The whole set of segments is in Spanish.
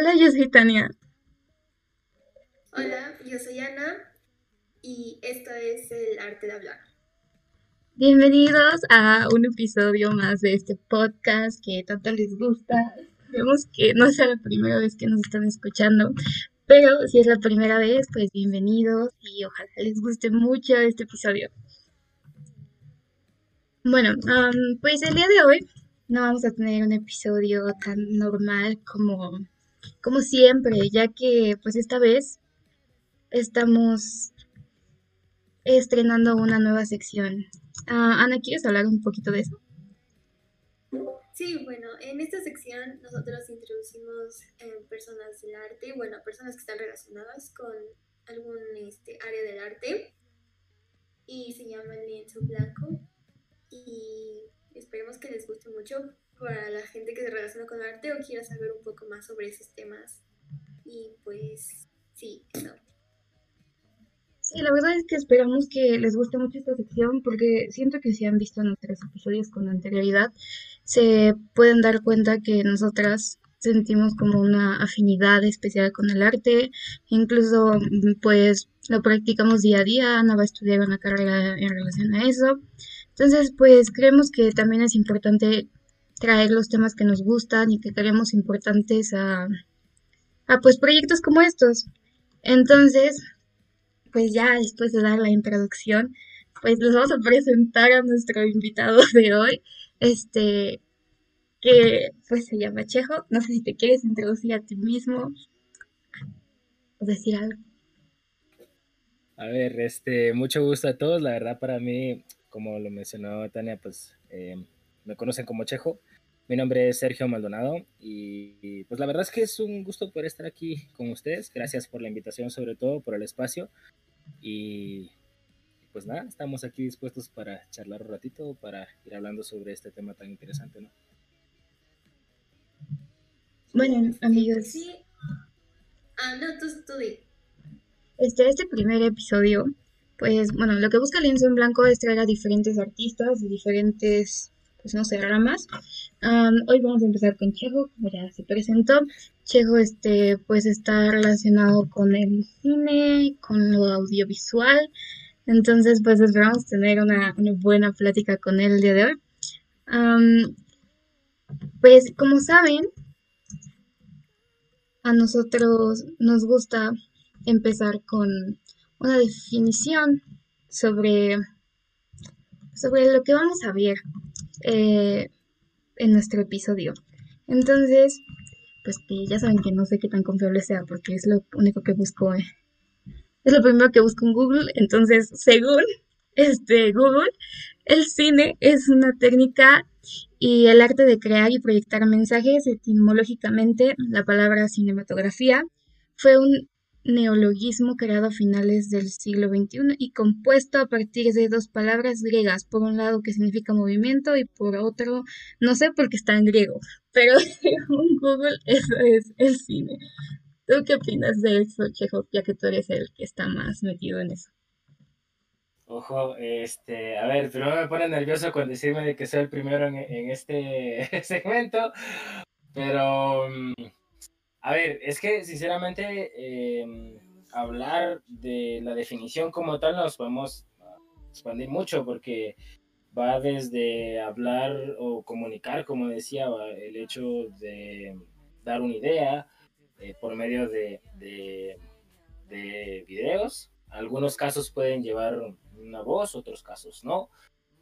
Hola, yo soy Tania. Hola, yo soy Ana y esto es el arte de hablar. Bienvenidos a un episodio más de este podcast que tanto les gusta. Vemos que no sea la primera vez que nos están escuchando, pero si es la primera vez, pues bienvenidos y ojalá les guste mucho este episodio. Bueno, pues el día de hoy no vamos a tener un episodio tan normal como, como siempre, ya que pues esta vez estamos estrenando una nueva sección. Ah, Ana, ¿quieres hablar un poquito de eso? Sí, bueno, en esta sección nosotros introducimos eh, personas del arte, bueno, personas que están relacionadas con algún este, área del arte y se llama el lienzo blanco y esperemos que les guste mucho para la gente que se relaciona con arte o quiera saber un poco más sobre esos temas y pues sí, eso. Sí, la verdad es que esperamos que les guste mucho esta sección porque siento que si han visto nuestros episodios con anterioridad, se pueden dar cuenta que nosotras sentimos como una afinidad especial con el arte, incluso pues lo practicamos día a día, Ana va a estudiar una carrera en relación a eso. Entonces, pues creemos que también es importante traer los temas que nos gustan y que creemos importantes a, a pues proyectos como estos. Entonces, pues ya después de dar la introducción, pues les vamos a presentar a nuestro invitado de hoy, este, que pues se llama Chejo. No sé si te quieres introducir a ti mismo o decir algo. A ver, este, mucho gusto a todos. La verdad para mí, como lo mencionó Tania, pues eh, me conocen como Chejo. Mi nombre es Sergio Maldonado y, pues la verdad es que es un gusto poder estar aquí con ustedes. Gracias por la invitación, sobre todo por el espacio. Y pues nada, estamos aquí dispuestos para charlar un ratito, para ir hablando sobre este tema tan interesante, ¿no? Bueno, amigos. Sí. Ah, no, tú, tú Este, este primer episodio, pues bueno, lo que busca Lienzo en Blanco es traer a diferentes artistas de diferentes pues no sé, ramas. hoy vamos a empezar con Chejo, como ya se presentó. Chejo este, pues está relacionado con el cine, con lo audiovisual. Entonces, pues esperamos tener una, buena plática con él el día de hoy. pues como saben, a nosotros nos gusta empezar con una definición sobre, sobre lo que vamos a ver eh, en nuestro episodio. Entonces, pues que ya saben que no sé qué tan confiable sea porque es lo único que busco. Eh. Es lo primero que busco en Google. Entonces, según este Google, el cine es una técnica y el arte de crear y proyectar mensajes. Etimológicamente, la palabra cinematografía fue un neologismo creado a finales del siglo XXI y compuesto a partir de dos palabras griegas, por un lado que significa movimiento y por otro, no sé por qué está en griego, pero según Google eso es el cine. ¿Tú qué opinas de eso, Chejo, ya que tú eres el que está más metido en eso? Ojo, este, a ver, pero me pone nervioso con decirme de que soy el primero en, en este segmento, pero mm, a ver, es que sinceramente em, hablar de la definición como tal nos podemos expandir mucho porque va desde hablar o comunicar, como decía, el hecho de dar una idea eh, por medio de, de, videos. Algunos casos pueden llevar una voz, otros casos no.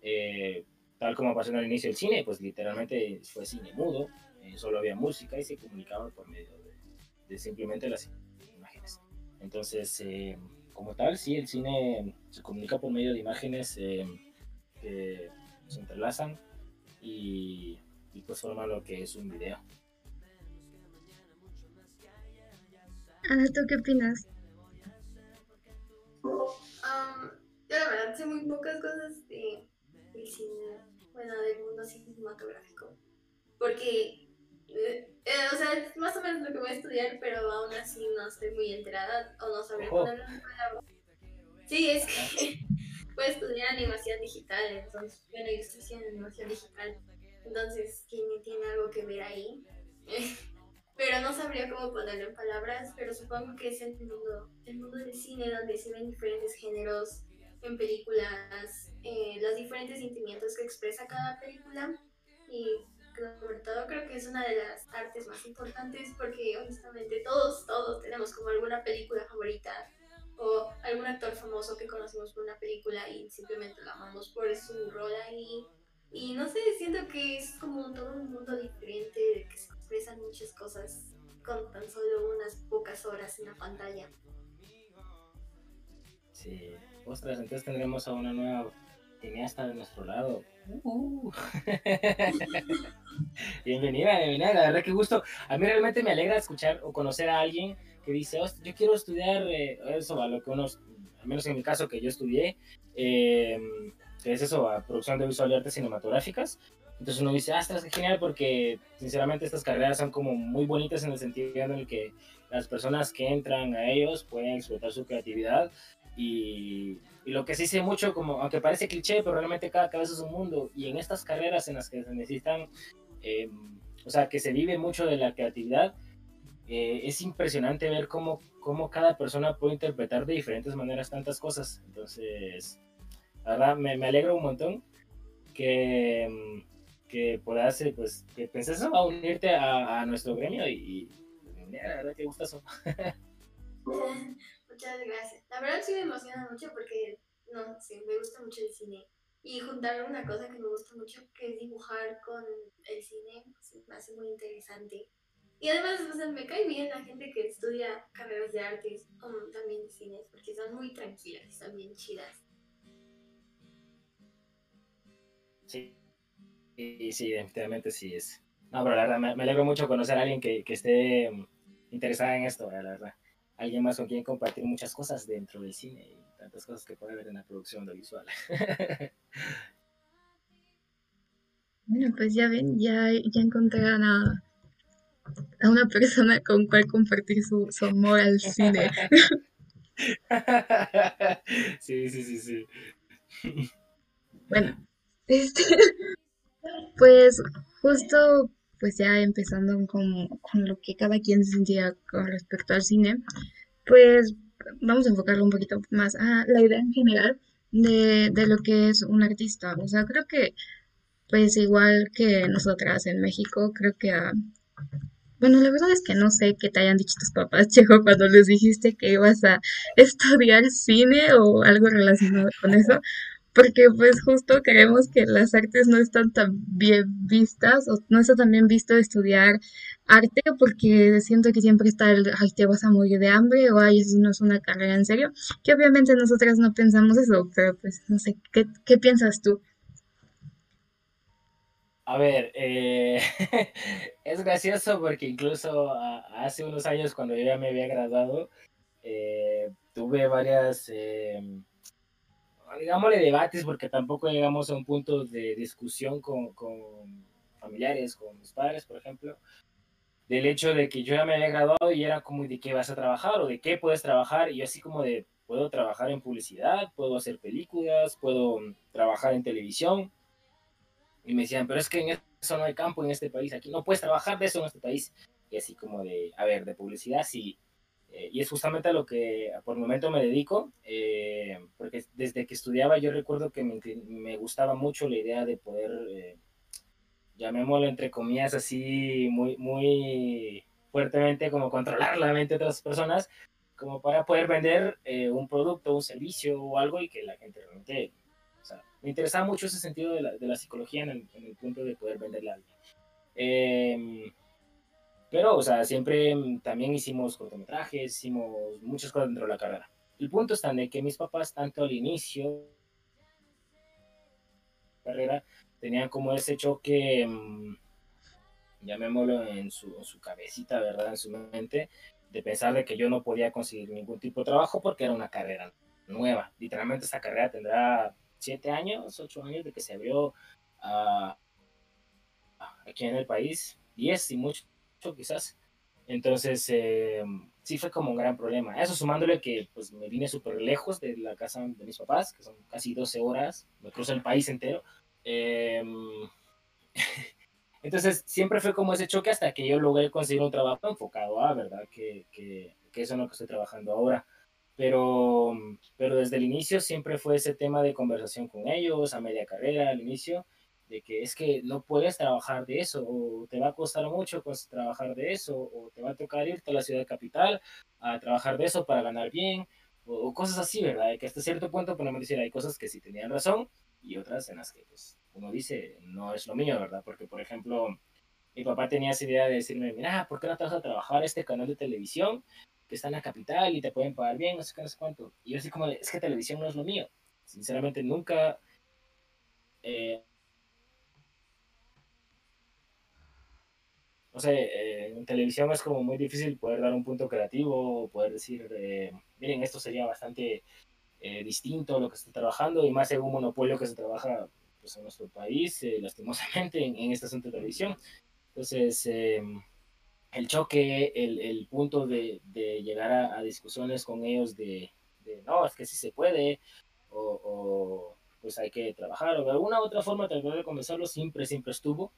Eh, tal como pasó en el inicio del cine, pues literalmente fue cine mudo, eh, solo había música y se comunicaba por medio de simplemente las imágenes. Entonces, eh, como tal, sí, el cine se comunica por medio de imágenes eh, que se entrelazan y, y, pues forman lo que es un video. Ana, ¿tú qué opinas? Um, yo la verdad sé muy pocas cosas de, del cine, bueno, del mundo cinematográfico, porque o sea, es más o menos lo que voy a estudiar, pero aún así no estoy muy enterada o no sabría ponerlo en palabras. Sí, es que voy a estudiar animación digital, entonces, bueno, yo estoy haciendo animación digital, entonces tiene, tiene algo que ver ahí. pero no sabría cómo ponerlo en palabras, pero supongo que es el mundo, el mundo del cine donde se ven diferentes géneros en películas, eh, los diferentes sentimientos que expresa cada película y sobre todo creo que es una de las artes más importantes porque honestamente todos, todos tenemos como alguna película favorita o algún actor famoso que conocemos por una película y simplemente lo amamos por su rol ahí. Y no sé, siento que es como todo un mundo diferente, de que se expresan muchas cosas con tan solo unas pocas horas en la pantalla. Sí, ostras, entonces tendremos a una nueva cineasta de nuestro lado. Uh. bienvenida, bienvenida, la verdad que gusto. A mí realmente me alegra escuchar o conocer a alguien que dice, yo quiero estudiar eh, eso, a lo que unos, al menos en mi caso que yo estudié, eh, que es eso, a producción de visual y artes cinematográficas. Entonces uno dice, ah, está genial porque sinceramente estas carreras son como muy bonitas en el sentido en el que las personas que entran a ellos pueden explotar su creatividad y, y lo que se dice mucho, como aunque parece cliché, pero realmente cada cabeza es un mundo y en estas carreras en las que se necesitan, eh, o sea, que se vive mucho de la creatividad, eh, es impresionante ver cómo, cómo cada persona puede interpretar de diferentes maneras tantas cosas. Entonces, la verdad, me, me alegro un montón que, que puedas, eh, pues, que penses a unirte a, a, nuestro gremio y, y la verdad que gustazo. Muchas gracias. La verdad sí me emociona mucho porque, no sí, me gusta mucho el cine. Y juntar una cosa que me gusta mucho, que es dibujar con el cine, me hace muy interesante. Y además, o me cae bien la gente que estudia carreras de artes o también de cines, porque son muy tranquilas y son bien chidas. Sí, sí, definitivamente sí es. No, pero la verdad, me, alegro mucho conocer a alguien que, que esté mm, interesada en esto, la verdad. Alguien más con quien compartir muchas cosas dentro del cine y tantas cosas que puede haber en la producción audiovisual. bueno, pues ya ven, ya, ya encontraron a a una persona con cual compartir su, amor al cine. Sí, sí, sí, sí. Bueno, este, pues justo pues ya empezando con, con, lo que cada quien sentía con respecto al cine, pues vamos a enfocarlo un poquito más a la idea en general de, de lo que es un artista. O sea, creo que pues igual que nosotras en México, creo que a bueno, la verdad es que no sé qué te hayan dicho tus papás, Checo, cuando les dijiste que ibas a estudiar cine o algo relacionado con eso, porque pues justo creemos que las artes no están tan bien vistas o no está tan bien visto estudiar arte porque siento que siempre está el, ay, te vas a morir de hambre o ay, eso no es una carrera en serio, que obviamente nosotras no pensamos eso, pero pues no sé, ¿qué, qué piensas tú? A ver, eh, es gracioso porque incluso hace unos años cuando yo ya me había graduado, eh, tuve varias, eh, digámosle debates porque tampoco llegamos a un punto de discusión con, con, familiares, con mis padres, por ejemplo, del hecho de que yo ya me había graduado y era como de qué vas a trabajar o de qué puedes trabajar y yo así como de puedo trabajar en publicidad, puedo hacer películas, puedo trabajar en televisión y me decían, pero es que en eso no hay campo en este país, aquí no puedes trabajar de eso en este país. Y así como de, a ver, de publicidad sí. Eh, y es justamente a lo que por el momento me dedico, eh, porque desde que estudiaba yo recuerdo que me, me gustaba mucho la idea de poder, eh, llamémoslo entre comillas así, muy, muy fuertemente como controlar la mente de otras personas, como para poder vender eh, un producto, un servicio o algo y que la gente realmente me interesaba mucho ese sentido de la, de la psicología en el, en el, punto de poder venderle a alguien. Pero, o sea, siempre también hicimos cortometrajes, hicimos muchas cosas dentro de la carrera. El punto está en que mis papás, tanto al inicio de la carrera, tenían como ese choque, mmm, llamémoslo en su, en su cabecita, ¿verdad? En su mente, de pensar de que yo no podía conseguir ningún tipo de trabajo porque era una carrera nueva. Literalmente esta carrera tendrá siete años, ocho años de que se abrió uh, aquí en el país, diez y mucho quizás. Entonces, eh, sí fue como un gran problema. Eso sumándole que pues me vine súper lejos de la casa de mis papás, que son casi 12 horas, me cruzo el país entero. Eh, Entonces, siempre fue como ese choque hasta que yo logré conseguir un trabajo enfocado a, ¿verdad? Que, que, que eso es lo que estoy trabajando ahora. Pero, pero desde el inicio siempre fue ese tema de conversación con ellos, a media carrera, al inicio, de que es que no puedes trabajar de eso, o te va a costar mucho pues, trabajar de eso, o te va a tocar irte a la ciudad capital a trabajar de eso para ganar bien, o, cosas así, ¿verdad? que hasta cierto punto podemos decir, hay cosas que sí tenían razón y otras en las que, pues, uno dice, no es lo mío, ¿verdad? Porque, por ejemplo, mi papá tenía esa idea de decirme, mira, ¿por qué no te vas a trabajar este canal de televisión que está en la capital y te pueden pagar bien, no sé qué, no sé cuánto? Y yo así como, es que televisión no es lo mío. Sinceramente, nunca... Eh, no sé, eh, en televisión es como muy difícil poder dar un punto creativo, poder decir, eh, miren, esto sería bastante eh, distinto a lo que está trabajando, y más en un monopolio que se trabaja pues, en nuestro país, lastimosamente, en, en, esta de televisión. Entonces, el choque, el, el punto de, de llegar a, a, discusiones con ellos de, de, no, es que sí se puede, o, o, pues hay que trabajar, o de alguna otra forma tratar de convencerlo, siempre, siempre estuvo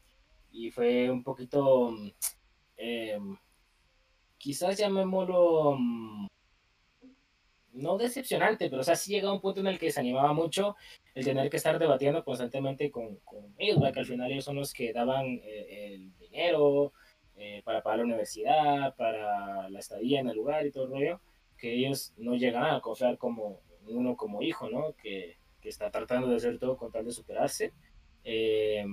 y fue un poquito, eh, quizás llamémoslo, mm, no decepcionante, pero o sea, sí llega un punto en el que se animaba mucho el tener que estar debatiendo constantemente con, con ellos, que al final ellos son los que daban eh, el dinero eh, para pagar la universidad, para la estadía en el lugar y todo el rollo, que ellos no llegan a confiar como uno como hijo, ¿no? Que, que está tratando de hacer todo con tal de superarse. Eh,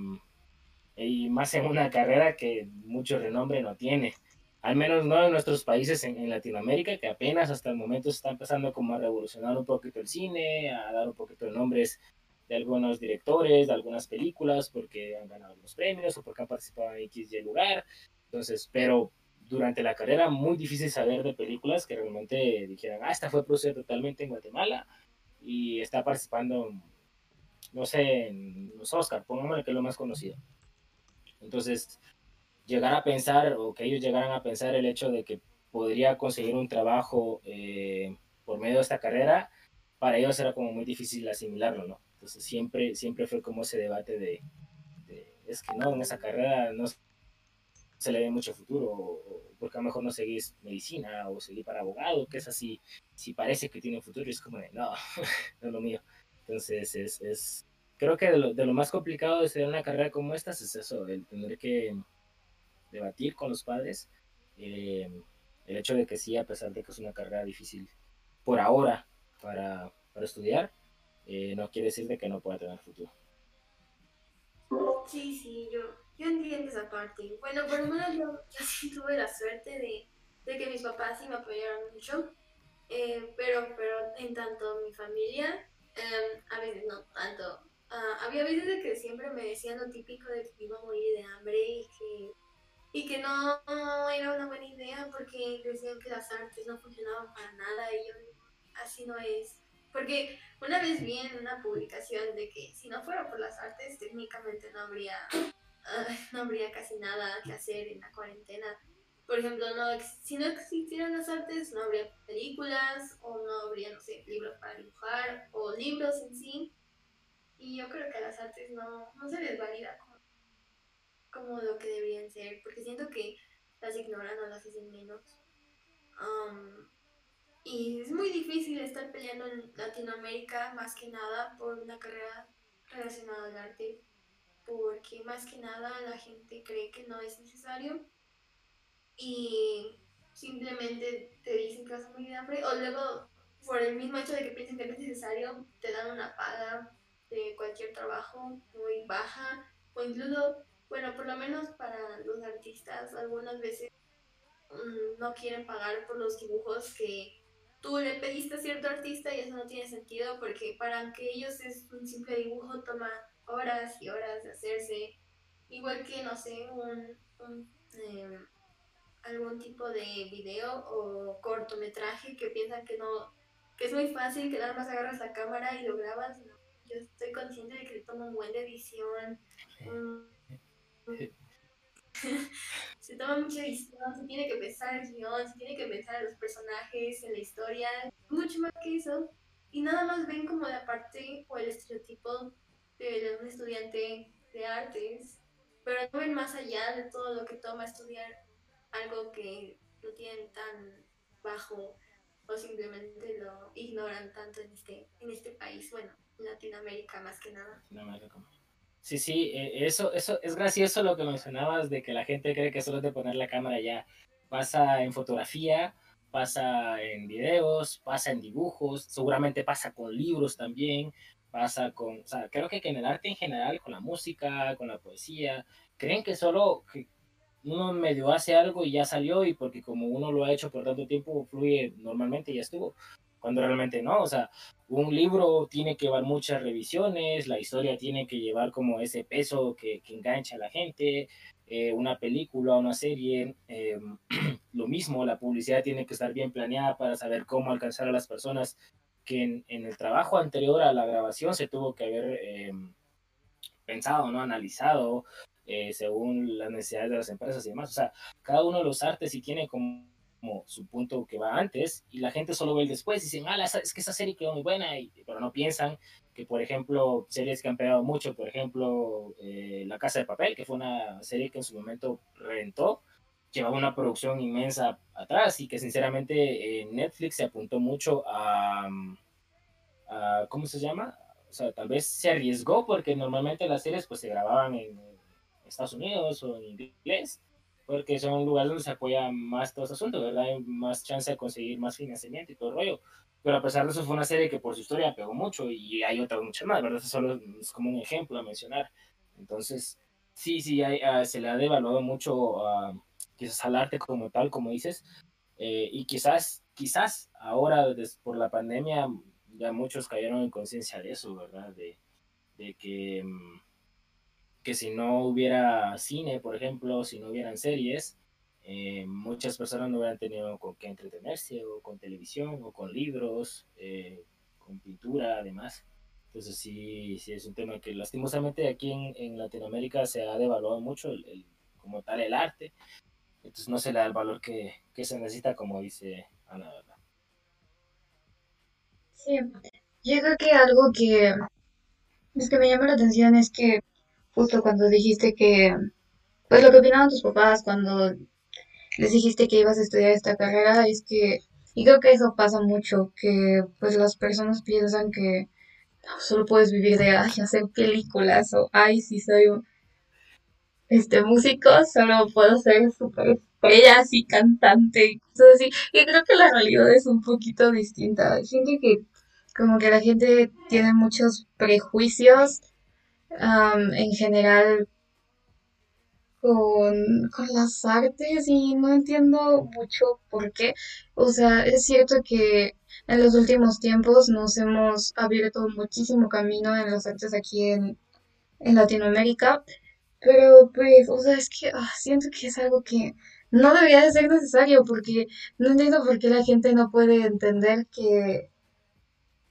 y más en una carrera que mucho renombre no tiene. Al menos no en nuestros países en, Latinoamérica, que apenas hasta el momento se está empezando como a revolucionar un poquito el cine, a dar un poquito de nombres de algunos directores, de algunas películas, porque han ganado algunos premios o porque han participado en X y lugar. Entonces, pero durante la carrera muy difícil saber de películas que realmente dijeran, ah, esta fue producida totalmente en Guatemala y está participando, no sé, en los Oscar, pongámosle que es lo más conocido. Entonces, llegar a pensar o que ellos llegaran a pensar el hecho de que podría conseguir un trabajo eh, por medio de esta carrera, para ellos era como muy difícil asimilarlo, ¿no? Entonces siempre, siempre fue como ese debate de, es que no, en esa carrera no se le ve mucho futuro, porque a lo mejor no seguís medicina o seguir para abogado, que es así, si parece que tiene futuro, es como de, no, no es lo mío. Entonces es, es, creo que de lo, de lo más complicado de ser una carrera como esta es eso, el tener que debatir con los padres. Eh, el hecho de que sí, a pesar de que es una carrera difícil por ahora para, para estudiar, eh, no quiere decir de que no pueda tener futuro. Sí, sí, yo, yo entiendo esa parte. Bueno, por lo menos yo, yo sí tuve la suerte de, de, que mis papás sí me apoyaron mucho, eh, pero, pero en tanto mi familia, eh, a veces no tanto Ah, había veces de que siempre me decían lo típico de que iba a morir de hambre y que, y que no, era una buena idea porque decían que las artes no funcionaban para nada y yo así no es. Porque una vez vi en una publicación de que si no fuera por las artes técnicamente no habría, ah, no habría casi nada que hacer en la cuarentena. Por ejemplo, no, si no existieran las artes no habría películas o no habría, no sé, libros para dibujar o libros en sí y yo creo que las artes no, no se les valida como, como lo que deberían ser, porque siento que las ignoran o las hacen menos. Um, y es muy difícil estar peleando en Latinoamérica más que nada por una carrera relacionada al arte, porque más que nada la gente cree que no es necesario y simplemente te dicen que vas a morir de hambre o luego por el mismo hecho de que piensen que no es necesario te dan una paga de cualquier trabajo muy baja o incluso, bueno, por lo menos para los artistas, algunas veces mm, no quieren pagar por los dibujos que tú le pediste a cierto artista y eso no tiene sentido porque para que ellos es un simple dibujo toma horas y horas de hacerse. Igual que, no sé, un, em, algún tipo de video o cortometraje que piensan que no, que es muy fácil, que nada más agarras la cámara y lo grabas yo estoy consciente de que toma un buen de edición. se toma mucha edición, se tiene que pensar el guion, se tiene que pensar en los personajes, en la historia, mucho más que eso. Y nada más ven como la parte o el estereotipo de un estudiante de artes. pero no ven más allá de todo lo que toma estudiar algo que lo tienen tan bajo o simplemente lo ignoran tanto en este, en este país, bueno, Latinoamérica más que nada. Sí, sí, e, eso, eso es gracioso lo que mencionabas de que la gente cree que solo de poner la cámara ya pasa en fotografía, pasa en videos, pasa en dibujos, seguramente pasa con libros también, pasa con, o sea, creo que en el arte en general, con la música, con la poesía, creen que solo que uno medio hace algo y ya salió y porque como uno lo ha hecho por tanto tiempo fluye normalmente y ya estuvo, cuando realmente no, o sea, un libro tiene que llevar muchas revisiones, la historia tiene que llevar como ese peso que, engancha a la gente, eh, una película, una serie, eh, lo mismo, la publicidad tiene que estar bien planeada para saber cómo alcanzar a las personas que en, el trabajo anterior a la grabación se tuvo que haber eh, pensado, ¿no? Analizado eh, según las necesidades de las empresas y demás. O sea, cada uno de los artes sí tiene como, su punto que va antes y la gente solo ve el después y dicen, ah, es que esa serie quedó muy buena, y, pero no piensan que, por ejemplo, series que han pegado mucho, por ejemplo, eh, La Casa de Papel, que fue una serie que en su momento reventó, llevaba una producción inmensa atrás y que sinceramente eh, Netflix se apuntó mucho a, a, ¿cómo se llama? O sea, tal vez se arriesgó porque normalmente las series pues se grababan en Estados Unidos o en inglés, porque son lugares donde se apoya más todo ese asunto, ¿verdad? Hay más chance de conseguir más financiamiento y todo el rollo. Pero a pesar de eso fue una serie que por su historia pegó mucho y hay otras muchas más, ¿verdad? Eso solo es como un ejemplo a mencionar. Entonces, sí, sí, hay, ah, se le ha devaluado mucho a quizás al arte como tal, como dices, eh, y quizás, quizás ahora por la pandemia ya muchos cayeron en conciencia de eso, ¿verdad? De, de que, mm, que si no hubiera cine, por ejemplo, si no hubieran series, eh, muchas personas no hubieran tenido con qué entretenerse, o con televisión, o con libros, eh, con pintura, además. Entonces sí, sí es un tema que lastimosamente aquí en, en Latinoamérica se ha devaluado mucho el, como tal el arte entonces no se le da el valor que, se necesita, como dice Ana, ¿verdad? Sí, yo creo que algo que, es que me llama la atención es que justo cuando dijiste que, pues lo que opinaban tus papás cuando les dijiste que ibas a estudiar esta carrera, es que, y creo que eso pasa mucho, que pues las personas piensan que solo puedes vivir de, ay, hacer películas, o, ay, si soy este músico, solo puedo ser súper estrella, así cantante y cosas así. Y creo que la realidad es un poquito distinta. Siento que como que la gente tiene muchos prejuicios en general con, con las artes y no entiendo mucho por qué. O sea, es cierto que en los últimos tiempos nos hemos abierto muchísimo camino en las artes aquí en, en Latinoamérica, pero pues, o sea, es que ah, siento que es algo que no debería de ser necesario porque no entiendo por qué la gente no puede entender que,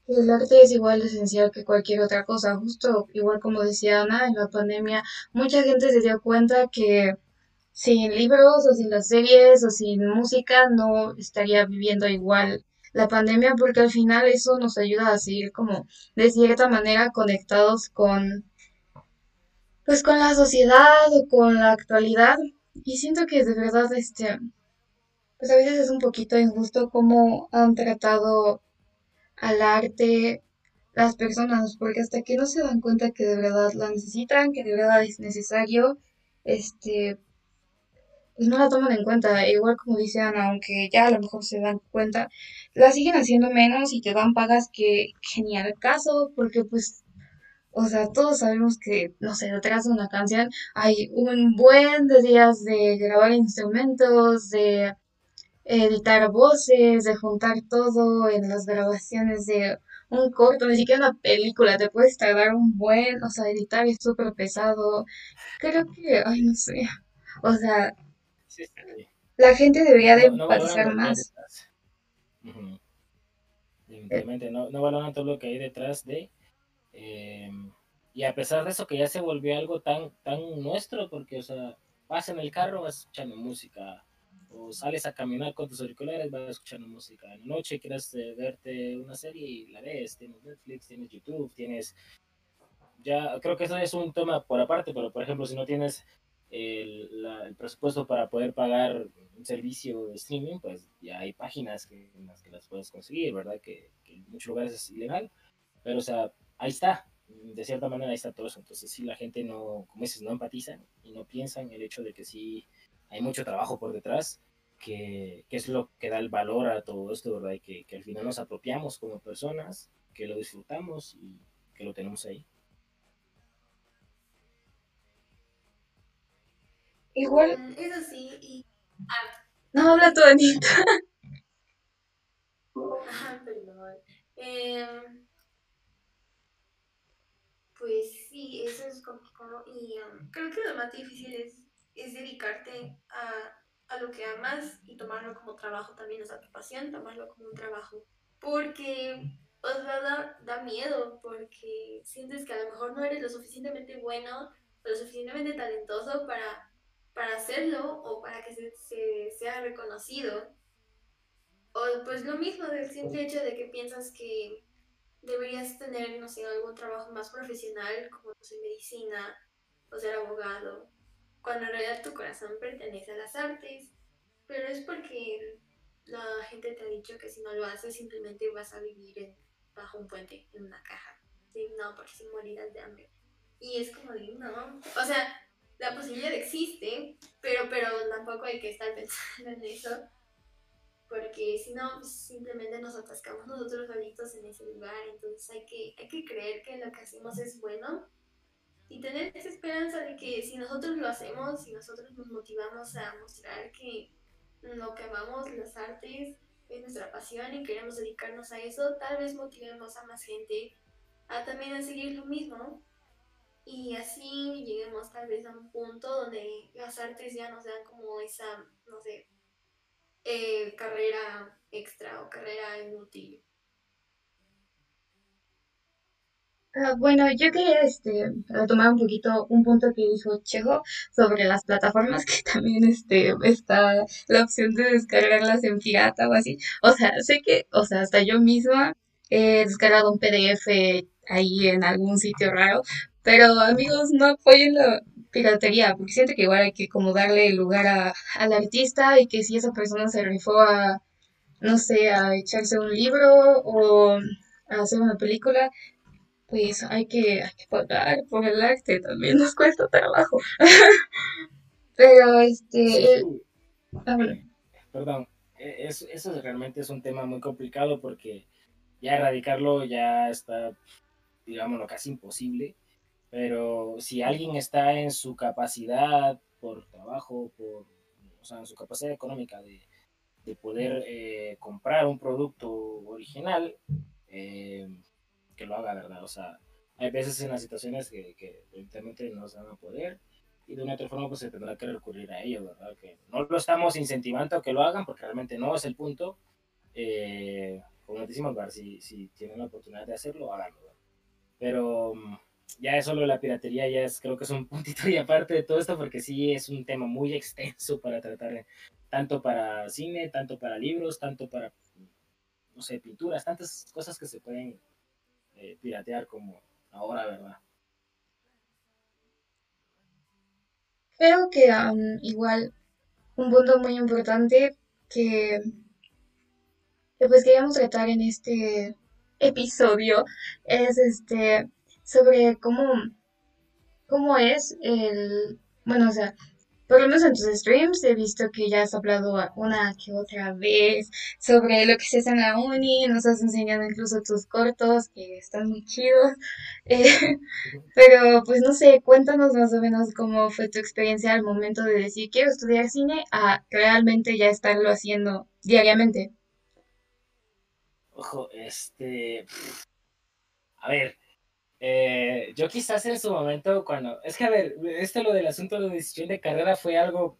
el arte es igual esencial que cualquier otra cosa. Justo igual como decía Ana, en la pandemia mucha gente se dio cuenta que sin libros o sin las series o sin música no estaría viviendo igual la pandemia porque al final eso nos ayuda a seguir como de cierta manera conectados con pues con la sociedad o con la actualidad. Y siento que de verdad, este, pues a veces es un poquito injusto cómo han tratado al arte las personas, porque hasta que no se dan cuenta que de verdad la necesitan, que de verdad es necesario, este, pues no la toman en cuenta. Igual como dice Ana, aunque ya a lo mejor se dan cuenta, la siguen haciendo menos y te dan pagas que genial caso, porque pues o sea, todos sabemos que, no sé, detrás de una canción hay un buen de días de grabar instrumentos, de editar voces, de juntar todo en las grabaciones de un corto, ni siquiera una película, te puedes tardar un buen, o sea, editar es súper pesado. Creo que, ay, no sé, o sea, la gente debería de no, más. Evidentemente, no, no valoran todo lo que hay detrás de Em, y a pesar de eso, que ya se volvió algo tan, tan nuestro, porque, o sea, vas en el carro, vas escuchando música, o sales a caminar con tus auriculares, vas escuchando música. En la noche quieres eh, verte una serie y la ves, tienes Netflix, tienes YouTube, tienes... Ya, creo que eso es un tema por aparte, pero por ejemplo, si no tienes el, presupuesto para poder pagar un servicio de streaming, pues ya hay páginas que, en las que las puedes conseguir, ¿verdad? Que, que en muchos lugares es ilegal, pero o sea, ahí está, de cierta manera ahí está todo eso. Entonces, si la gente no, como dices, no empatiza y no piensa en el hecho de que sí hay mucho trabajo por detrás, que, que es lo que da el valor a todo esto, ¿verdad? Y que, que al final nos apropiamos como personas, que lo disfrutamos y que lo tenemos ahí. Igual. Mm, eso sí, y. Ah. No habla tu Anita. Ah, perdón. Eh, pues sí, eso es complicado y um, creo que lo más difícil es, es dedicarte a, a, lo que amas y tomarlo como trabajo también, o sea, tu pasión, tomarlo como un trabajo. Porque os va a dar da miedo, porque sientes que a lo mejor no eres lo suficientemente bueno, lo suficientemente talentoso para, para hacerlo o para que se, se sea reconocido. O pues lo mismo del simple hecho de que piensas que deberías tener, no sé, algún trabajo más profesional, como, no sé, medicina o ser abogado, cuando en realidad tu corazón pertenece a las artes, pero es porque la gente te ha dicho que si no lo haces simplemente vas a vivir bajo un puente, en una caja. Sí, no, porque si morirás de hambre. Y es como no, o sea, la posibilidad existe, pero, pero tampoco hay que estar pensando en eso porque si no, simplemente nos atascamos nosotros solitos en ese lugar, entonces hay que, hay que creer que lo que hacemos es bueno y tener esa esperanza de que si nosotros lo hacemos, si nosotros nos motivamos a mostrar que lo que amamos, las artes, es nuestra pasión y queremos dedicarnos a eso, tal vez motivemos a más gente a también a seguir lo mismo y así lleguemos tal vez a un punto donde las artes ya nos dan como esa, no sé, eh, carrera extra o carrera inútil? Ah, bueno, yo quería este, retomar un poquito un punto que dijo Chejo sobre las plataformas, que también este, está la opción de descargarlas en pirata o así. O sea, sé que, o sea, hasta yo misma he descargado un PDF ahí en algún sitio raro, pero amigos, no apoyen la, piratería, porque siento que igual hay que como darle lugar a, al artista y que si esa persona se rifó a, no sé, a echarse un libro o a hacer una película, pues hay que, hay que pagar por el arte, también nos cuesta trabajo. Pero este... Ah, Perdón, e, eso, eso realmente es un tema muy complicado porque ya erradicarlo ya está, digámoslo, casi imposible. Pero si alguien está en su capacidad por trabajo, por, o sea, en su capacidad económica de, de poder eh, comprar un producto original, eh, que lo haga, ¿verdad? O sea, hay veces en las situaciones que, que evidentemente no se van a poder y de una otra forma pues se tendrá que recurrir a ello, ¿verdad? Que no lo estamos incentivando a que lo hagan porque realmente no es el punto. Eh, como decimos, si, si tienen la oportunidad de hacerlo, háganlo. Pero mm, ya es solo la piratería, ya es, creo que es un puntito y aparte de todo esto, porque sí es un tema muy extenso para tratar, tanto para cine, tanto para libros, tanto para, no sé, pinturas, tantas cosas que se pueden eh, piratear como ahora, ¿verdad? Creo que igual un punto muy importante que, que pues queríamos tratar en este episodio es este sobre cómo, cómo es el, bueno, o sea, por lo menos en tus streams he visto que ya has hablado una que otra vez sobre lo que se hace en la uni, nos has enseñado incluso tus cortos que están muy chidos, eh, pero pues no sé, cuéntanos más o menos cómo fue tu experiencia al momento de decir quiero estudiar cine a realmente ya estarlo haciendo diariamente. Ojo, este... A ver, eh, yo quizás en su momento, cuando. Es que, a ver, esto lo del asunto de decisión de carrera fue algo.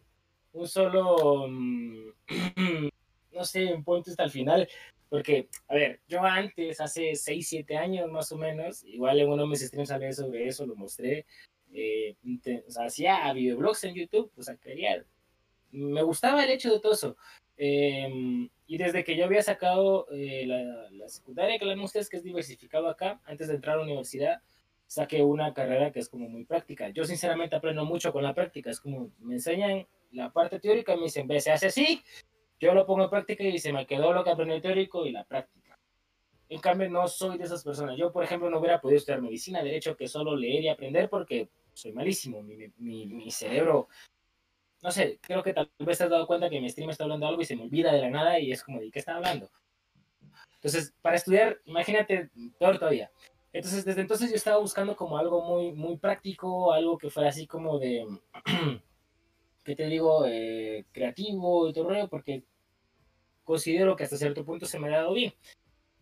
Un solo. Mm, no sé, un punto hasta el final. Porque, a ver, yo antes, hace 6, 7 años más o menos, igual en uno de mis streams hablé sobre eso, lo mostré. Eh, o sea, hacía videoblogs en YouTube, o sea, quería. Me gustaba el hecho de todo eso. Em, y desde que yo había sacado eh, la, secundaria, que la ustedes que es diversificado acá, antes de entrar a la universidad, saqué una carrera que es como muy práctica. Yo sinceramente aprendo mucho con la práctica, es como me enseñan la parte teórica y me dicen, ve, se hace así, yo lo pongo en práctica y se me quedó lo que aprendí teórico y la práctica. En cambio, no soy de esas personas. Yo, por ejemplo, no hubiera podido estudiar medicina, derecho, que solo leer y aprender porque soy malísimo. Mi, mi, mi cerebro, no sé, creo que tal vez te has dado cuenta que mi stream está hablando algo y se me olvida de la nada y es como, ¿de qué está hablando? Entonces, para estudiar, imagínate, peor todavía. Entonces, desde entonces yo estaba buscando como algo muy, muy práctico, algo que fuera así como de, ¿qué te digo? Eh, creativo y todo rollo, porque considero que hasta cierto punto se me ha dado bien.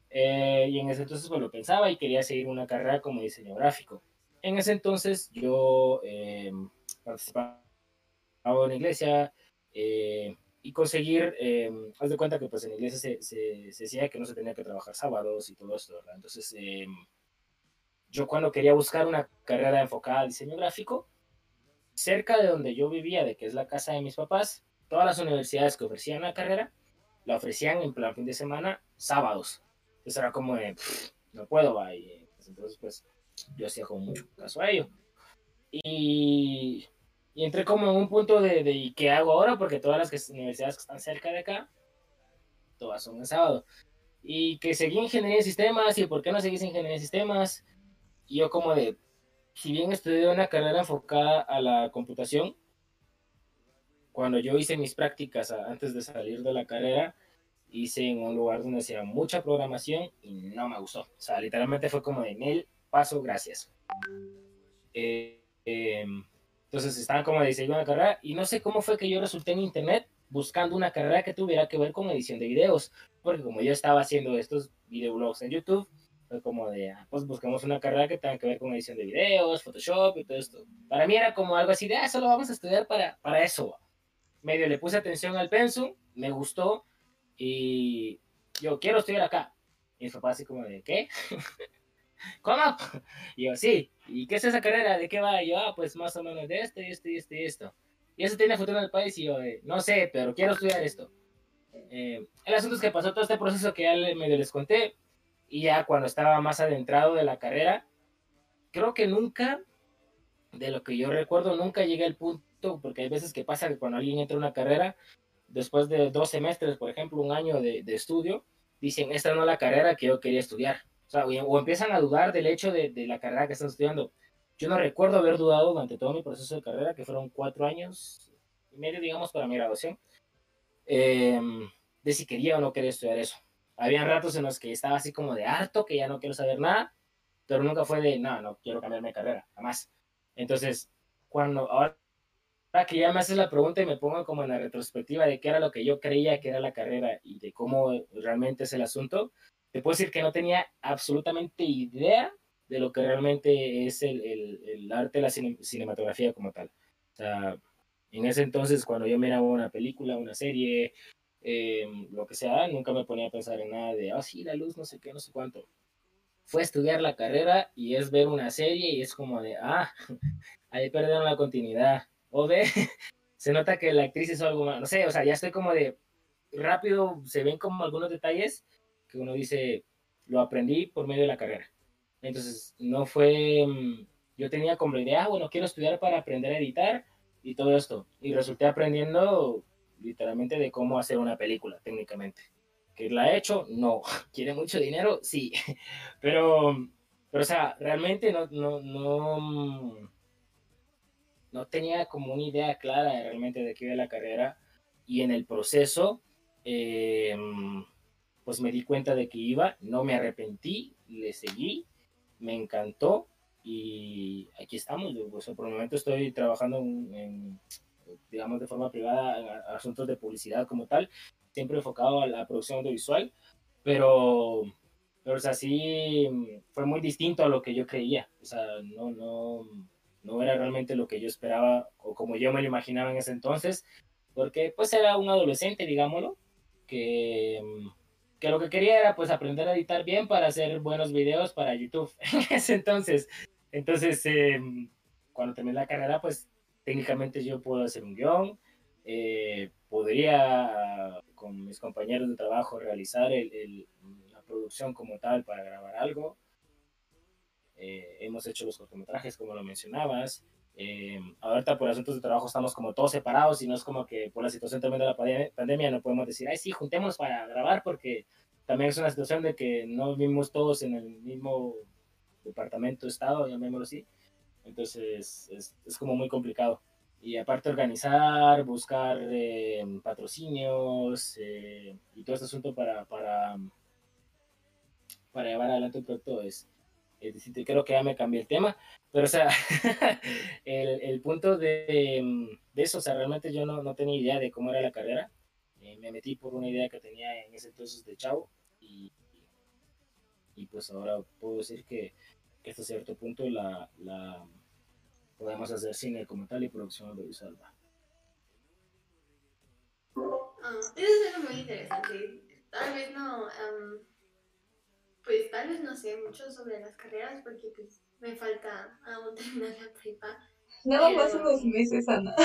Eh, y en ese entonces pues lo pensaba y quería seguir una carrera como diseño gráfico. En ese entonces yo eh, participaba en una iglesia y conseguir, haz de cuenta que pues en la iglesia se, se, se, decía que no se tenía que trabajar sábados y todo esto, ¿verdad? Entonces yo cuando quería buscar una carrera enfocada al diseño gráfico, cerca de donde yo vivía, de que es la casa de mis papás, todas las universidades que ofrecían la carrera, la ofrecían en plan fin de semana, sábados. Entonces era como de, no puedo, va. Y, pues, entonces, pues, yo hacía como mucho caso a ello. Y, y entré como en un punto de, de, qué hago ahora? Porque todas las universidades que están cerca de acá, todas son en sábado. Y que seguí ingeniería de sistemas, y por qué no seguís ingeniería de sistemas, y yo como de, si bien estudié una carrera enfocada a la computación, cuando yo hice mis prácticas antes de salir de la carrera, hice en un lugar donde hacía mucha programación y no me gustó. O sea, literalmente fue como de, el paso, gracias. Eh, em, entonces estaban como de una carrera y no sé cómo fue que yo resulté en internet buscando una carrera que tuviera que ver con edición de videos, porque como yo estaba haciendo estos videoblogs en YouTube, como de, ah, pues buscamos una carrera que tenga que ver con edición de videos, Photoshop y todo esto. Para mí era como algo así de, ah, solo vamos a estudiar para, para eso. Medio le puse atención al pensum, me gustó y yo quiero estudiar acá. Y mi papá así como de, ¿qué? ¿Cómo? Y yo, sí. ¿Y qué es esa carrera? ¿De qué va? Y yo, ah, pues más o menos de esto y esto y esto y esto. Y eso tiene futuro en el país y yo, eh, no sé, pero quiero estudiar esto. Eh, el asunto es que pasó todo este proceso que ya medio les conté y ya cuando estaba más adentrado de la carrera, creo que nunca, de lo que yo recuerdo, nunca llegué al punto, porque hay veces que pasa que cuando alguien entra a una carrera, después de dos semestres, por ejemplo, un año de, estudio, dicen, esta no es la carrera que yo quería estudiar. Sea, o empiezan a dudar del hecho de, la carrera que están estudiando. Yo no recuerdo haber dudado durante todo mi proceso de carrera, que fueron cuatro años y medio, digamos, para mi graduación, em, de si quería o no quería estudiar eso. Habían ratos en los que estaba así como de harto, que ya no quiero saber nada, pero nunca fue de, no, no quiero cambiarme de carrera, jamás. Entonces, cuando ahora que ya me haces la pregunta y me pongo como en la retrospectiva de qué era lo que yo creía que era la carrera y de cómo realmente es el asunto, te puedo decir que no tenía absolutamente idea de lo que realmente es el, el, el arte de la cinematografía como tal. O sea, en ese entonces, cuando yo miraba una película, una serie, Em, lo que sea, nunca me ponía a pensar en nada de, ah, sí, la luz, no sé qué, no sé cuánto. Fue estudiar la carrera y es ver una serie y es como de, ah, ahí perdieron la continuidad. O ve, se nota que la actriz hizo algo más, no sé, o sea, ya estoy como de, rápido se ven como algunos detalles que uno dice, lo aprendí por medio de la carrera. Entonces, no fue, mm, yo tenía como la idea, ah, bueno, quiero estudiar para aprender a editar y todo esto. Y resulté aprendiendo literalmente de cómo hacer una película técnicamente. ¿Que la ha hecho? No. ¿Quiere mucho dinero? Sí. Pero, pero o sea, realmente no, no, no, no tenía como una idea clara realmente de qué iba la carrera y en el proceso, eh, pues me di cuenta de que iba, no me arrepentí, le seguí, me encantó y aquí estamos. Pues, por el momento estoy trabajando en digamos, de forma privada a, asuntos de publicidad como tal, siempre enfocado a la producción audiovisual, pero, pero o sea, sí fue muy distinto a lo que yo creía, o sea, no, no, no era realmente lo que yo esperaba o como yo me lo imaginaba en ese entonces, porque pues era un adolescente, digámoslo, que, que lo que quería era pues aprender a editar bien para hacer buenos videos para YouTube entonces. Entonces, em, cuando terminé la carrera, pues técnicamente yo puedo hacer un guion, eh, podría con mis compañeros de trabajo realizar la producción como tal para grabar algo. eh, hemos hecho los cortometrajes, como lo mencionabas. Eh, ahorita por asuntos de trabajo estamos como todos separados y no es como que por la situación también de la pandemia no podemos decir, ay, sí, juntémonos para grabar porque también es una situación de que no vivimos todos en el mismo departamento, estado, llamémoslo así. Entonces es, es como muy complicado. Y aparte organizar, buscar eh, patrocinios eh, y todo este asunto para, para, para llevar adelante un proyecto es, es decir, creo que ya me cambié el tema, pero o sea, el, el, punto de, de, eso, o sea, realmente yo no, no tenía idea de cómo era la carrera, eh, me metí por una idea que tenía en ese entonces de chavo y, y pues ahora puedo decir que, que hasta cierto punto la, la podemos hacer cine como tal y producción audiovisual. Ah, eso es muy interesante. Tal vez no, pues tal vez no sé mucho sobre las carreras porque pues me falta aún terminar la prepa. Nada más unos meses, Ana.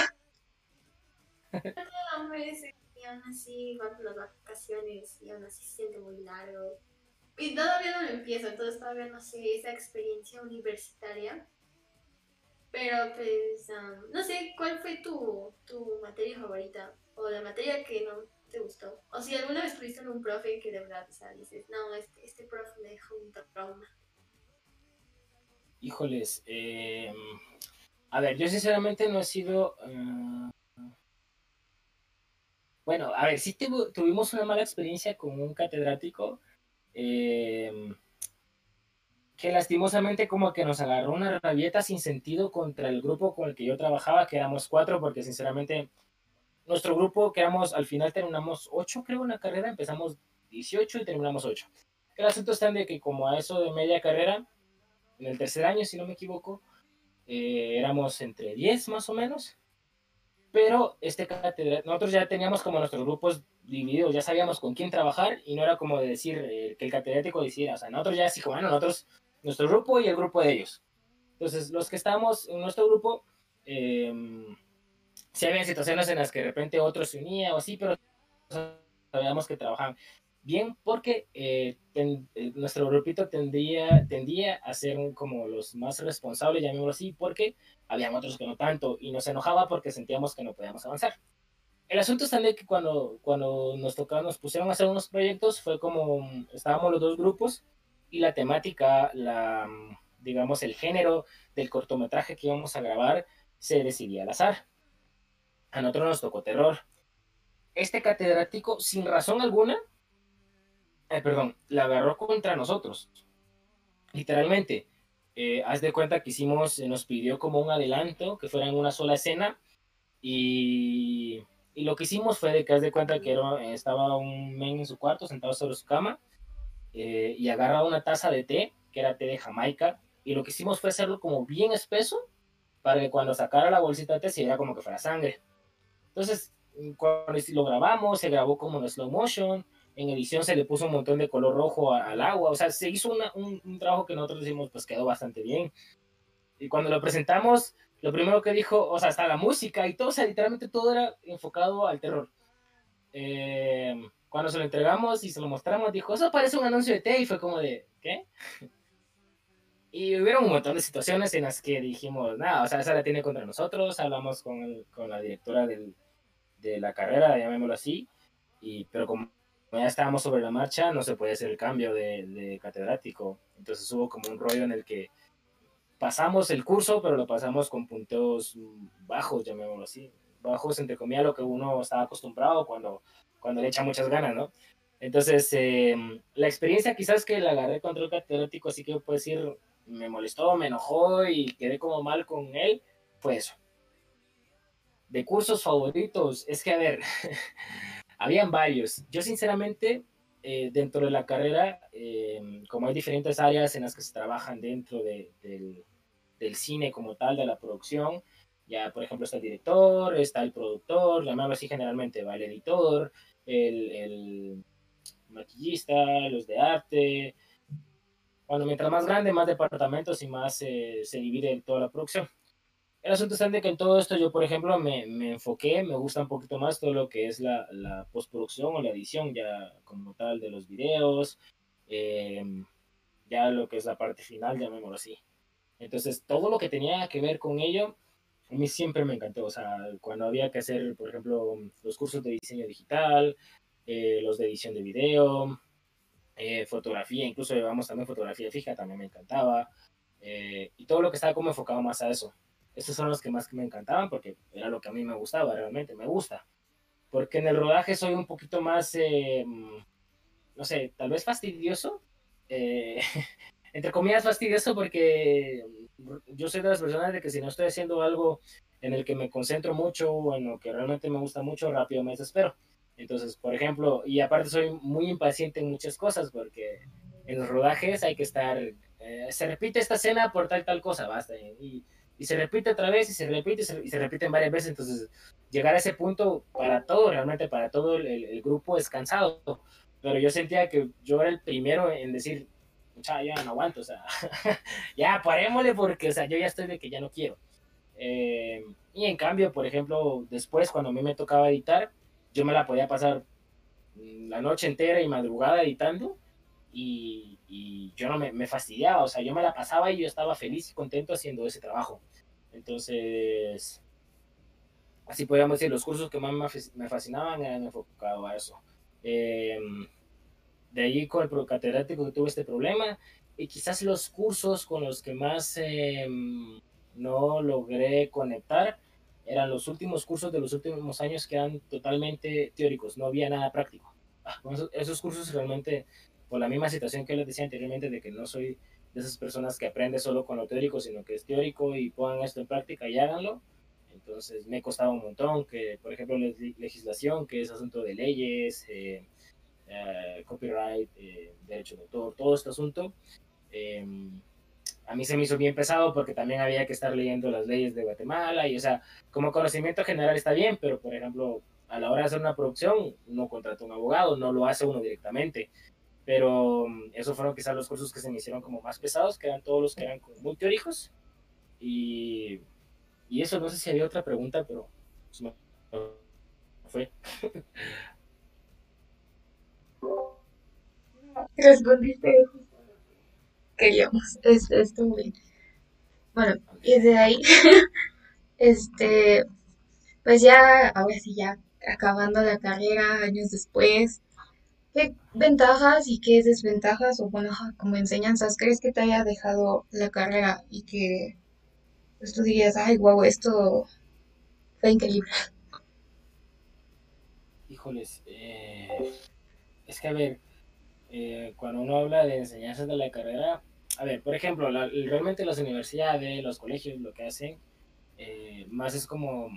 Nada meses y aún así van las vacaciones y aún así se siente muy largo. Y todavía no lo empiezo, entonces todavía no sé esa experiencia universitaria pero pues, no sé, ¿cuál fue tu, tu materia favorita? O la materia que no te gustó. O si alguna vez tuviste un profe que de verdad, o sea, dices, no, este, este profe me dejó un trauma. Híjoles, eh, a ver, yo sinceramente no he sido... Uh, bueno, a ver, sí tuvimos una mala experiencia con un catedrático. Eh, que lastimosamente como que nos agarró una rabieta sin sentido contra el grupo con el que yo trabajaba, que éramos cuatro, porque sinceramente nuestro grupo, que éramos, al final terminamos ocho, creo, en la carrera, empezamos 18 y terminamos ocho. El asunto está en de que como a eso de media carrera, en el tercer año, si no me equivoco, eh, éramos entre 10 más o menos, pero este nosotros ya teníamos como nuestros grupos divididos, ya sabíamos con quién trabajar y no era como de decir eh, que el catedrático decidiera, o sea, nosotros ya así como, bueno, nosotros nuestro grupo y el grupo de ellos. Entonces, los que estamos en nuestro grupo, eh, si había situaciones en las que de repente otro se unía o así, pero sabíamos que trabajaban bien porque eh, eh, nuestro grupito tendía, tendía a ser como los más responsables, llamémoslo así, porque habían otros que no tanto y nos enojaba porque sentíamos que no podíamos avanzar. El asunto es también que cuando, cuando nos tocaba, nos pusieron a hacer unos proyectos, fue como estábamos los dos grupos y la temática, la, digamos, el género del cortometraje que íbamos a grabar se decidía al azar. A nosotros nos tocó terror. Este catedrático, sin razón alguna, eh, perdón, la agarró contra nosotros. Literalmente, eh, haz de cuenta que hicimos, nos pidió como un adelanto, que fuera en una sola escena, y, y lo que hicimos fue de que haz de cuenta que era, estaba un men en su cuarto, sentado sobre su cama, eh, y agarraba una taza de té, que era té de Jamaica, y lo que hicimos fue hacerlo como bien espeso, para que cuando sacara la bolsita de té se viera como que fuera sangre. Entonces, cuando lo grabamos, se grabó como en slow motion, en edición se le puso un montón de color rojo al agua, o sea, se hizo un, un, trabajo que nosotros decimos, pues quedó bastante bien. Y cuando lo presentamos, lo primero que dijo, o sea, hasta la música y todo, o sea, literalmente todo era enfocado al terror. Eh, cuando se lo entregamos y se lo mostramos, dijo, eso parece un anuncio de té y fue como de, ¿qué? Y hubieron un montón de situaciones en las que dijimos, nada, o sea, esa la tiene contra nosotros, hablamos con, con la directora del, de la carrera, llamémoslo así, y, pero como ya estábamos sobre la marcha, no se podía hacer el cambio de, de catedrático. Entonces hubo como un rollo en el que pasamos el curso, pero lo pasamos con punteos bajos, llamémoslo así. Bajos, entre comillas, lo que uno estaba acostumbrado cuando cuando le echa muchas ganas, ¿no? Entonces, em, la experiencia quizás que la agarré contra el catedrático, así que puedo decir, me molestó, me enojó y quedé como mal con él, fue eso. De cursos favoritos, es que, a ver, habían varios. Yo sinceramente, eh, dentro de la carrera, em, como hay diferentes áreas en las que se trabajan dentro del, del cine como tal, de la producción, ya, por ejemplo, está el director, está el productor, llamémoslo así generalmente, va el editor, el, el maquillista, los de arte. Bueno, mientras más grande, más departamentos y más eh, se divide toda la producción. El asunto es de que en todo esto yo, por ejemplo, me, me, enfoqué, me gusta un poquito más todo lo que es la, la postproducción o la edición ya como tal de los videos, eh, ya lo que es la parte final, llamémoslo así. Entonces, todo lo que tenía que ver con ello, a mí siempre me encantó. O sea, cuando había que hacer, por ejemplo, los cursos de diseño digital, eh, los de edición de video, eh, fotografía, incluso llevamos también fotografía fija, también me encantaba. Eh, y todo lo que estaba como enfocado más a eso. Estos son los que más me encantaban porque era lo que a mí me gustaba, realmente me gusta. Porque en el rodaje soy un poquito más, no sé, tal vez fastidioso. entre comillas fastidioso porque yo soy de las personas de que si no estoy haciendo algo en el que me concentro mucho o en lo que realmente me gusta mucho, rápido me desespero. Entonces, por ejemplo, y aparte soy muy impaciente en muchas cosas porque en los rodajes hay que estar, eh, se repite esta escena por tal, tal cosa, basta. Y, y se repite otra vez y se repite y se, y se, repiten varias veces. Entonces, llegar a ese punto para todo, realmente para todo el, el, grupo es cansado. Pero yo sentía que yo era el primero en decir, ya, ya no aguanto, o sea, ya parémosle porque, o sea, yo ya estoy de que ya no quiero. Eh, y en cambio, por ejemplo, después cuando a mí me tocaba editar, yo me la podía pasar la noche entera y madrugada editando y, y yo no me, me, fastidiaba, o sea, yo me la pasaba y yo estaba feliz y contento haciendo ese trabajo. Entonces, así podríamos decir, los cursos que más me fascinaban eran enfocados a eso. Eh, de ahí con el catedrático que tuve este problema y quizás los cursos con los que más eh, no logré conectar eran los últimos cursos de los últimos años que eran totalmente teóricos, no había nada práctico. Ah, esos, esos, cursos realmente, por la misma situación que les decía anteriormente, de que no soy de esas personas que aprende solo con lo teórico, sino que es teórico y pongan esto en práctica y háganlo. Entonces me costaba un montón, que por ejemplo legislación, que es asunto de leyes, eh, uh, copyright, eh, derecho de autor, todo este asunto. Eh, a mí se me hizo bien pesado porque también había que estar leyendo las leyes de Guatemala y, o sea, como conocimiento general está bien, pero por ejemplo, a la hora de hacer una producción, uno contrata un abogado, no lo hace uno directamente. Pero um, esos fueron quizás los cursos que se me hicieron como más pesados, que eran todos los que eran muy teóricos. Y, y eso, no sé si había otra pregunta, pero pues, no, fue. Respondiste queríamos. Es, estuvo bien. Bueno, y de ahí, este, pues ya, ahora sí, ya acabando la carrera, años después, ¿qué ventajas y qué desventajas, o bueno, como enseñanzas, crees que te haya dejado la carrera y que pues, tú dirías, ay, guau, esto fue increíble? Híjoles, eh, es que a ver, eh, cuando uno habla de enseñanzas de la carrera, a ver, por ejemplo, la, realmente las universidades, los colegios, lo que hacen, eh, más es como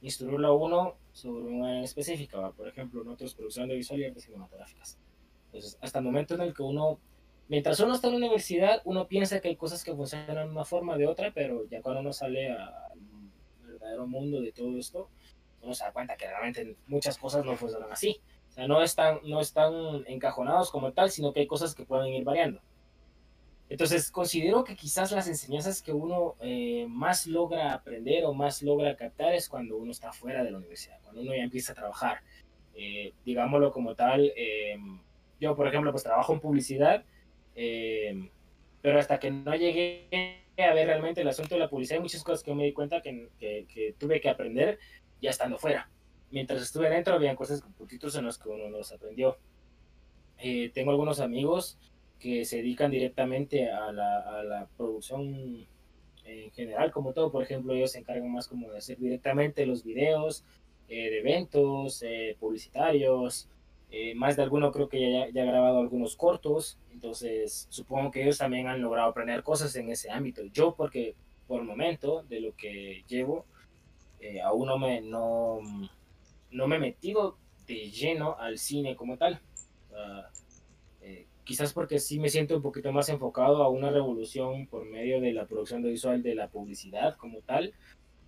instruirlo a uno sobre una área específica, por ejemplo, nosotros producción de visual y artes cinematográficas. Entonces, hasta el momento en el que uno, mientras uno está en la universidad, uno piensa que hay cosas que funcionan de una forma o de otra, pero ya cuando uno sale al verdadero mundo de todo esto, uno se da cuenta que realmente muchas cosas no funcionan así no están, no están encajonados como tal, sino que hay cosas que pueden ir variando. Entonces, considero que quizás las enseñanzas que uno eh, más logra aprender o más logra captar es cuando uno está fuera de la universidad, cuando uno ya empieza a trabajar. Eh, digámoslo como tal, eh, yo, por ejemplo, pues trabajo en publicidad, eh, pero hasta que no llegué a ver realmente el asunto de la publicidad, hay muchas cosas que me di cuenta que, que, que tuve que aprender ya estando fuera mientras estuve dentro había cosas puntitos en los que uno los aprendió. Eh, tengo algunos amigos que se dedican directamente a la, a la, producción en general, como todo, por ejemplo, ellos se encargan más como de hacer directamente los videos eh, de eventos eh, publicitarios, eh, más de alguno creo que ya, ya ha grabado algunos cortos, entonces supongo que ellos también han logrado aprender cosas en ese ámbito. Yo porque por el momento de lo que llevo, aún no me... No, no me he metido de lleno al cine como tal. Uh, eh, quizás porque sí me siento un poquito más enfocado a una revolución por medio de la producción de visual de la publicidad como tal.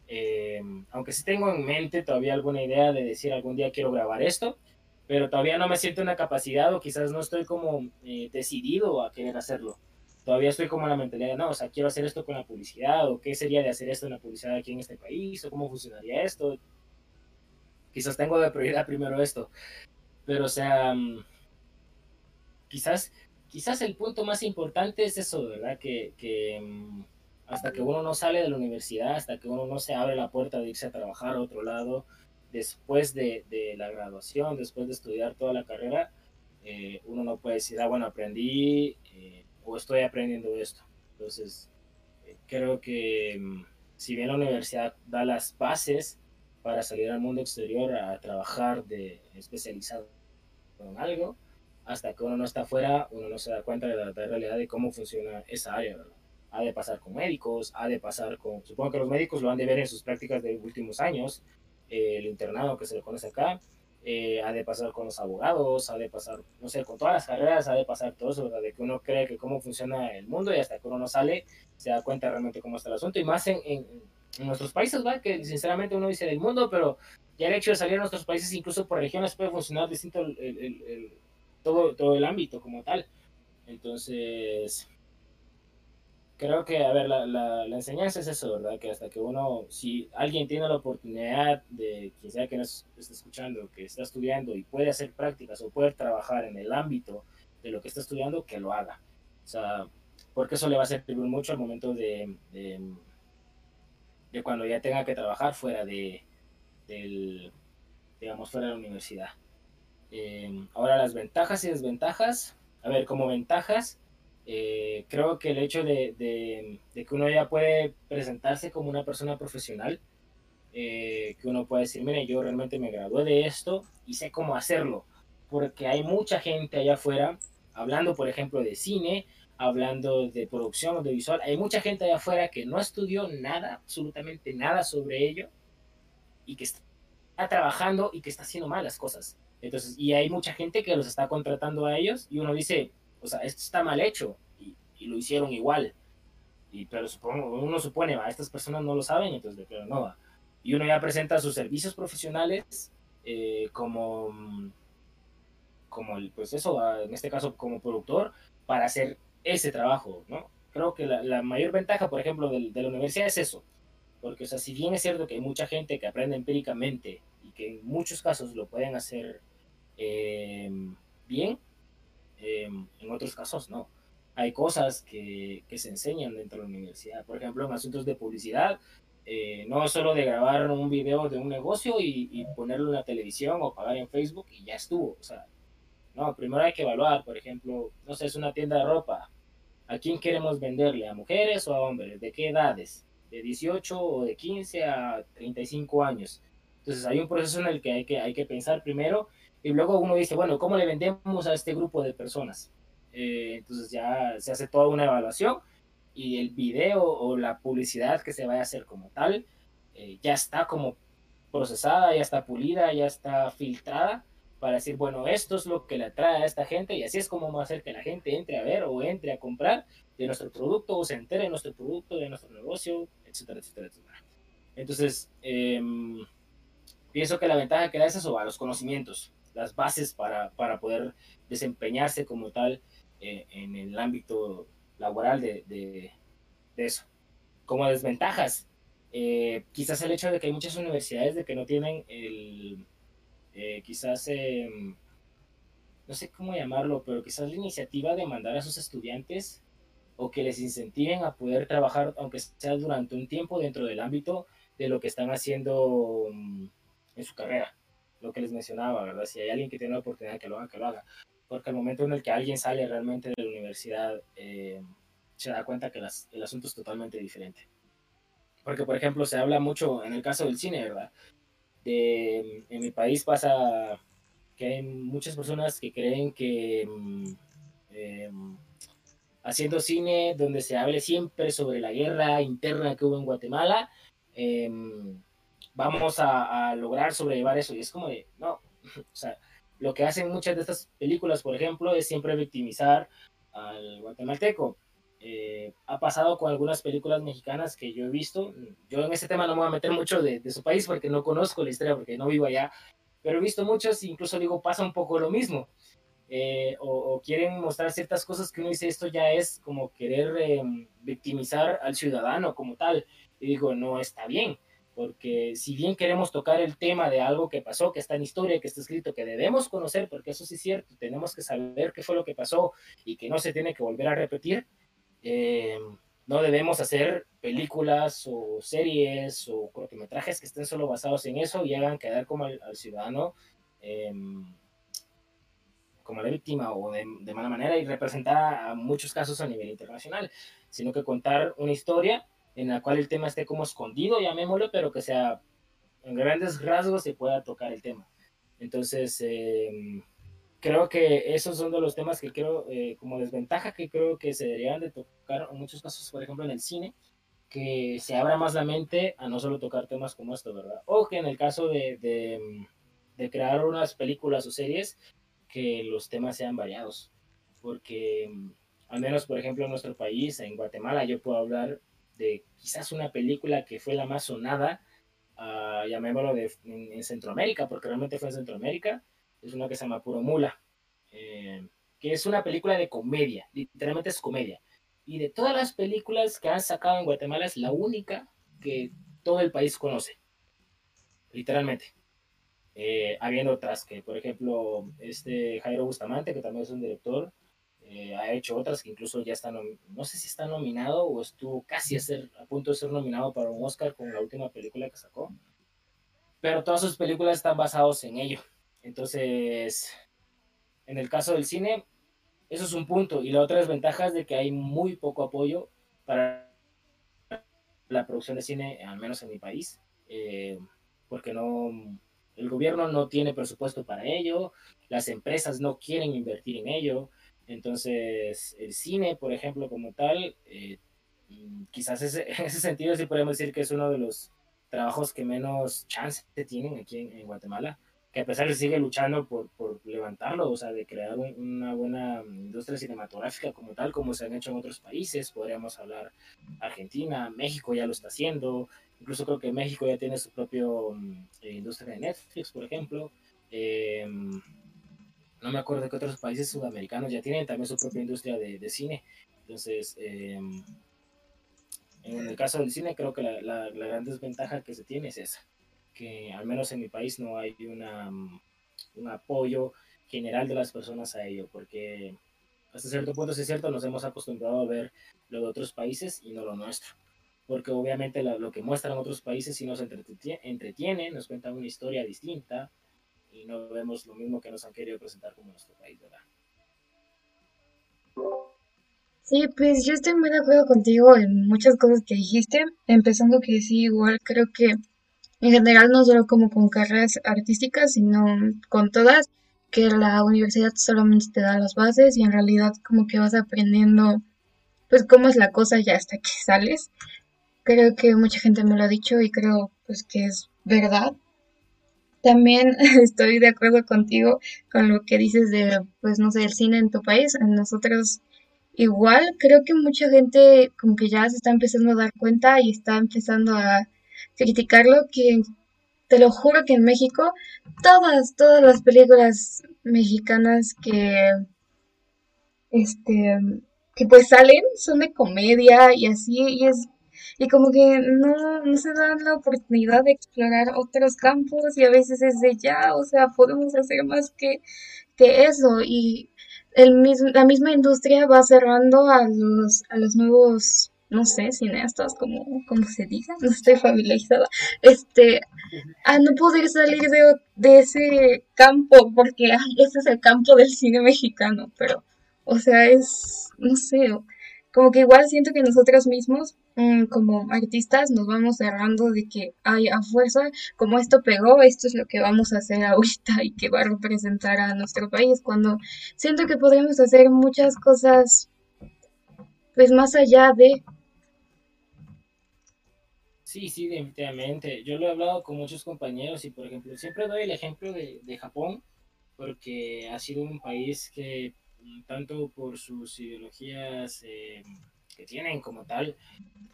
Eh, aunque sí tengo en mente todavía alguna idea de decir algún día quiero grabar esto, pero todavía no me siento una capacidad o quizás no estoy como eh, decidido a querer hacerlo. Todavía estoy como en la mentalidad, no, o sea, quiero hacer esto con la publicidad, o qué sería de hacer esto en la publicidad aquí en este país, o cómo funcionaría esto, quizás tengo de prioridad primero esto. Pero, o sea, mm, quizás, quizás el punto más importante es eso, ¿verdad? Que, mm, hasta que uno no sale de la universidad, hasta que uno no se abre la puerta de irse a trabajar a otro lado, después de, de la graduación, después de estudiar toda la carrera, eh, uno no puede decir, ah, bueno, aprendí eh, o estoy aprendiendo esto. Entonces, eh, creo que mm, si bien la universidad da las bases para salir al mundo exterior a trabajar de especializado en algo, hasta que uno no está afuera, uno no se da cuenta de la, realidad de cómo funciona esa área, Ha de pasar con médicos, ha de pasar con, supongo que los médicos lo han de ver en sus prácticas de últimos años, el internado que se le conoce acá, eh, ha de pasar con los abogados, ha de pasar, no sé, con todas las carreras, ha de pasar todo eso, ¿verdad? De que uno cree que cómo funciona el mundo y hasta que uno no sale se da cuenta realmente cómo está el asunto. Y más en, nuestros países, ¿va? Que sinceramente uno dice del mundo, pero ya el hecho de salir a nuestros países, incluso por regiones, puede funcionar distinto el, el, el, todo, todo el ámbito como tal. Entonces, creo que, a ver, la, la, enseñanza es eso, ¿verdad? Que hasta que uno, si alguien tiene la oportunidad de, quien sea que nos esté escuchando, que está estudiando y puede hacer prácticas o puede trabajar en el ámbito de lo que está estudiando, que lo haga. O sea, porque eso le va a servir mucho al momento de, de, de cuando ya tenga que trabajar fuera de, del, digamos, fuera de la universidad. Eh, ahora las ventajas y desventajas. A ver, como ventajas, eh, creo que el hecho de, de, que uno ya puede presentarse como una persona profesional, eh, que uno puede decir, mire, yo realmente me gradué de esto y sé cómo hacerlo, porque hay mucha gente allá afuera, hablando por ejemplo de cine, hablando de producción audiovisual, hay mucha gente allá afuera que no estudió nada, absolutamente nada sobre ello, y que está trabajando y que está haciendo mal las cosas. Entonces, y hay mucha gente que los está contratando a ellos y uno dice, o sea, esto está mal hecho y, y lo hicieron igual. Y, pero supongo, uno supone, va, estas personas no lo saben, entonces, pero no va. Y uno ya presenta sus servicios profesionales eh, como, como el, pues eso, en este caso como productor, para hacer ese trabajo, ¿no? Creo que la, la mayor ventaja, por ejemplo, de, de, la universidad es eso. Porque, o sea, si bien es cierto que hay mucha gente que aprende empíricamente y que en muchos casos lo pueden hacer eh, bien, Em, en otros casos no. Hay cosas que, que, se enseñan dentro de la universidad. Por ejemplo, en asuntos de publicidad, eh, no solo de grabar un video de un negocio y, y, ponerlo en la televisión o pagar en Facebook y ya estuvo. O sea, no, primero hay que evaluar, por ejemplo, no sé, es una tienda de ropa. ¿A quién queremos venderle? ¿A mujeres o a hombres? ¿De qué edades? ¿De 18 o de 15 a 35 años? Entonces hay un proceso en el que hay que, hay que pensar primero y luego uno dice, bueno, ¿cómo le vendemos a este grupo de personas? Eh, entonces ya se hace toda una evaluación y el video o la publicidad que se vaya a hacer como tal eh, ya está como procesada, ya está pulida, ya está filtrada para decir, bueno, esto es lo que le atrae a esta gente y así es como va a hacer que la gente entre a ver o entre a comprar de nuestro producto o se entere de nuestro producto, de nuestro negocio, etcétera, etcétera, etcétera. Entonces, eh, pienso que la ventaja que da es eso, a los conocimientos las bases para, para poder desempeñarse como tal eh, en el ámbito laboral de, de, eso. Como desventajas, eh, quizás el hecho de que hay muchas universidades de que no tienen el, eh, quizás, em, no sé cómo llamarlo, pero quizás la iniciativa de mandar a sus estudiantes o que les incentiven a poder trabajar, aunque sea durante un tiempo, dentro del ámbito de lo que están haciendo um, en su carrera lo que les mencionaba, ¿verdad? Si hay alguien que tiene la oportunidad que lo haga, que lo haga. Porque al momento en el que alguien sale realmente de la universidad, eh, se da cuenta que las, el asunto es totalmente diferente. Porque, por ejemplo, se habla mucho en el caso del cine, ¿verdad? De, en mi país pasa que hay muchas personas que creen que eh, haciendo cine donde se hable siempre sobre la guerra interna que hubo en Guatemala, eh, vamos a, a, lograr sobrellevar eso. Y es como de, no, o sea, lo que hacen muchas de estas películas, por ejemplo, es siempre victimizar al guatemalteco. Eh, ha pasado con algunas películas mexicanas que yo he visto. Yo en ese tema no me voy a meter mucho de, de su país porque no conozco la historia, porque no vivo allá, pero he visto muchos, incluso digo, pasa un poco lo mismo. Eh, o, o, quieren mostrar ciertas cosas que uno dice, esto ya es como querer eh, victimizar al ciudadano como tal. Y digo, no está bien porque si bien queremos tocar el tema de algo que pasó, que está en historia, que está escrito, que debemos conocer, porque eso sí es cierto, tenemos que saber qué fue lo que pasó y que no se tiene que volver a repetir, eh, no debemos hacer películas o series o cortometrajes que estén solo basados en eso y hagan quedar como al, ciudadano em, como la víctima o de, de, mala manera y representar a muchos casos a nivel internacional, sino que contar una historia en la cual el tema esté como escondido, llamémoslo, pero que sea en grandes rasgos se pueda tocar el tema. Entonces, em, creo que esos son de los temas que creo, eh, como desventaja, que creo que se deberían de tocar en muchos casos, por ejemplo, en el cine, que se abra más la mente a no solo tocar temas como esto, ¿verdad? O que en el caso de, de, de crear unas películas o series, que los temas sean variados. Porque, al menos, por ejemplo, en nuestro país, en Guatemala, yo puedo hablar de quizás una película que fue la más sonada, uh, llamémoslo de, en, Centroamérica, porque realmente fue en Centroamérica, es una que se llama Puro Mula, eh, que es una película de comedia, literalmente es comedia. Y de todas las películas que han sacado en Guatemala es la única que todo el país conoce, literalmente. Eh, habiendo otras que, por ejemplo, este Jairo Bustamante, que también es un director, eh, ha hecho otras que incluso ya están, no sé si está nominado o estuvo casi a, ser, a punto de ser nominado para un Oscar con la última película que sacó. Pero todas sus películas están basadas en ello. Entonces, en el caso del cine, eso es un punto. Y la otra desventaja es de que hay muy poco apoyo para la producción de cine, al menos en mi país, eh, porque no, el gobierno no tiene presupuesto para ello, las empresas no quieren invertir en ello, entonces, el cine, por ejemplo, como tal, eh, mm, quizás ese, en ese sentido sí podemos decir que es uno de los trabajos que menos chance tienen aquí en, Guatemala, que a pesar de sigue luchando por, por levantarlo, o sea, de crear una buena industria cinematográfica como tal, como se han hecho en otros países, podríamos hablar Argentina, México ya lo está haciendo, incluso creo que México ya tiene su propia mm, industria de Netflix, por ejemplo. Eh, no me acuerdo de qué otros países sudamericanos ya tienen también su propia industria de, cine. Entonces, em, en el caso del cine, creo que la, gran desventaja que se tiene es esa, que al menos en mi país no hay una, un apoyo general de las personas a ello, porque hasta cierto punto, si es cierto, nos hemos acostumbrado a ver lo de otros países y no lo nuestro. Porque obviamente lo, que muestran otros países sí nos entretiene, entretiene, nos cuentan una historia distinta, y no vemos lo mismo que nos han querido presentar como nuestro país, ¿verdad? Sí, pues yo estoy muy de acuerdo contigo en muchas cosas que dijiste, empezando que sí, igual creo que en general no solo como con carreras artísticas, sino con todas, que la universidad solamente te da las bases y en realidad como que vas aprendiendo pues cómo es la cosa ya hasta que sales. Creo que mucha gente me lo ha dicho y creo pues que es verdad. También estoy de acuerdo contigo con lo que dices de, pues no sé, el cine en tu país. En nosotros igual, creo que mucha gente como que ya se está empezando a dar cuenta y está empezando a criticarlo, que te lo juro que en México todas, todas las películas mexicanas que, este, que pues salen son de comedia y así, y es y como que no, no se dan la oportunidad de explorar otros campos y a veces es de ya, o sea, podemos hacer más que, que eso y el mismo, la misma industria va cerrando a los, a los nuevos no sé, cineastas, como, como se diga, no estoy familiarizada, este, a no poder salir de, de ese campo, porque ese es el campo del cine mexicano, pero, o sea, es, no sé, como que igual siento que nosotros mismos como artistas nos vamos cerrando de que hay a fuerza, como esto pegó, esto es lo que vamos a hacer ahorita y que va a representar a nuestro país, cuando siento que podríamos hacer muchas cosas pues más allá de... Sí, sí, definitivamente. Yo lo he hablado con muchos compañeros y, por ejemplo, siempre doy el ejemplo de, de Japón, porque ha sido un país que, tanto por sus ideologías, eh, que tienen como tal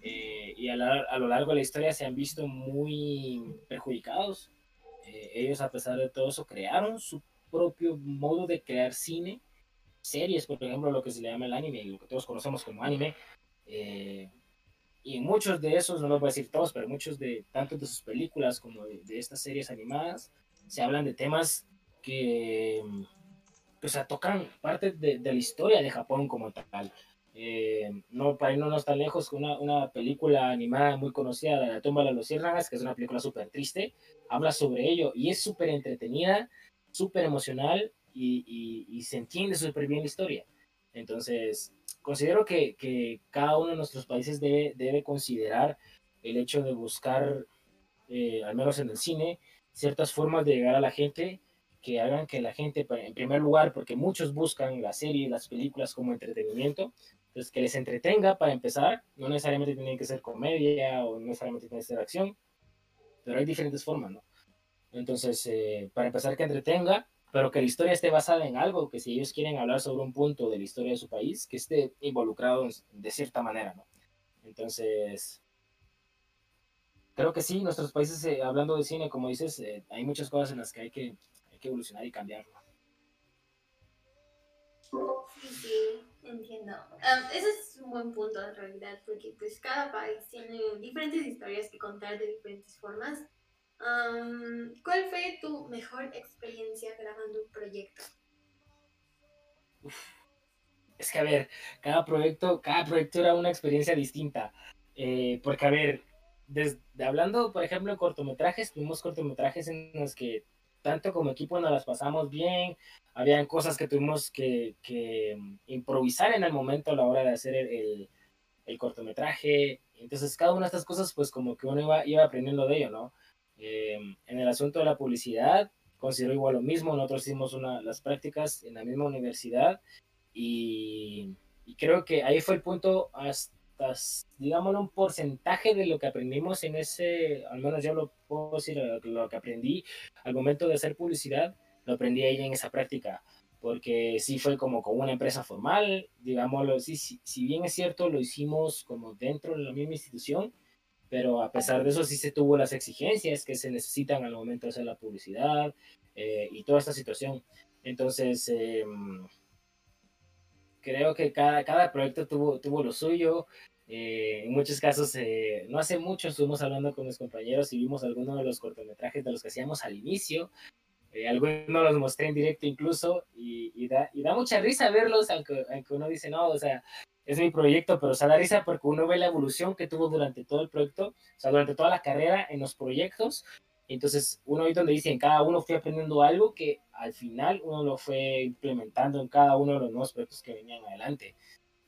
eh, y a, lo largo de la historia se han visto muy perjudicados. Eh, ellos a pesar de todo eso crearon su propio modo de crear cine, series, por ejemplo, lo que se le llama el anime, lo que todos conocemos como anime. Eh, y muchos de esos, no los voy a decir todos, pero muchos de tanto de sus películas como de, estas series animadas, se hablan de temas que, sea, tocan parte de, de la historia de Japón como tal. Eh, no, para irnos tan lejos, una, una película animada muy conocida, La tumba de los luciérnagas, que es una película súper triste, habla sobre ello y es súper entretenida, súper emocional y, y, se entiende súper bien la historia. Entonces, considero que, que, cada uno de nuestros países debe, debe considerar el hecho de buscar, eh, al menos en el cine, ciertas formas de llegar a la gente que hagan que la gente, en primer lugar, porque muchos buscan las series, las películas como entretenimiento, entonces que les entretenga para empezar, no necesariamente tiene que ser comedia o no necesariamente tiene que ser acción, pero hay diferentes formas, ¿no? Entonces, eh, para empezar, que entretenga, pero que la historia esté basada en algo, que si ellos quieren hablar sobre un punto de la historia de su país, que esté involucrado de cierta manera, ¿no? Entonces, creo que sí, nuestros países, eh, hablando de cine, como dices, eh, hay muchas cosas en las que hay que, hay que evolucionar y sí, entiendo. ese es un buen punto en realidad, porque pues cada país tiene diferentes historias que contar de diferentes formas. ¿Cuál fue tu mejor experiencia grabando un proyecto? Es que a ver, cada proyecto, cada proyecto era una experiencia distinta. Eh, porque a ver, desde, hablando, por ejemplo, de cortometrajes, tuvimos cortometrajes en los que tanto como equipo nos las pasamos bien, habían cosas que tuvimos que, que improvisar en el momento a la hora de hacer el, el, cortometraje, entonces cada una de estas cosas pues como que uno iba, iba aprendiendo de ello, ¿no? Eh, en el asunto de la publicidad, considero igual lo mismo, nosotros hicimos una, las prácticas en la misma universidad y, y creo que ahí fue el punto hasta digámoslo, un porcentaje de lo que aprendimos en ese, al menos yo lo puedo decir, lo que aprendí al momento de hacer publicidad, lo aprendí ahí en esa práctica, porque sí fue como con una empresa formal, digámoslo, sí, si bien es cierto, lo hicimos como dentro de la misma institución, pero a pesar de eso sí se tuvo las exigencias que se necesitan al momento de hacer la publicidad eh, y toda esta situación. Entonces, eh, creo que cada, cada proyecto tuvo, tuvo lo suyo. Eh, en muchos casos, eh, no hace mucho estuvimos hablando con mis compañeros y vimos algunos de los cortometrajes de los que hacíamos al inicio. Eh, algunos los mostré en directo incluso y, da, mucha risa verlos, aunque, aunque uno dice, no, o sea, es mi proyecto, pero o sea, da risa porque uno ve la evolución que tuvo durante todo el proyecto, o sea, durante toda la carrera en los proyectos entonces, uno ahí donde dice, en cada uno fui aprendiendo algo que al final uno lo fue implementando en cada uno de los nuevos proyectos que venían adelante.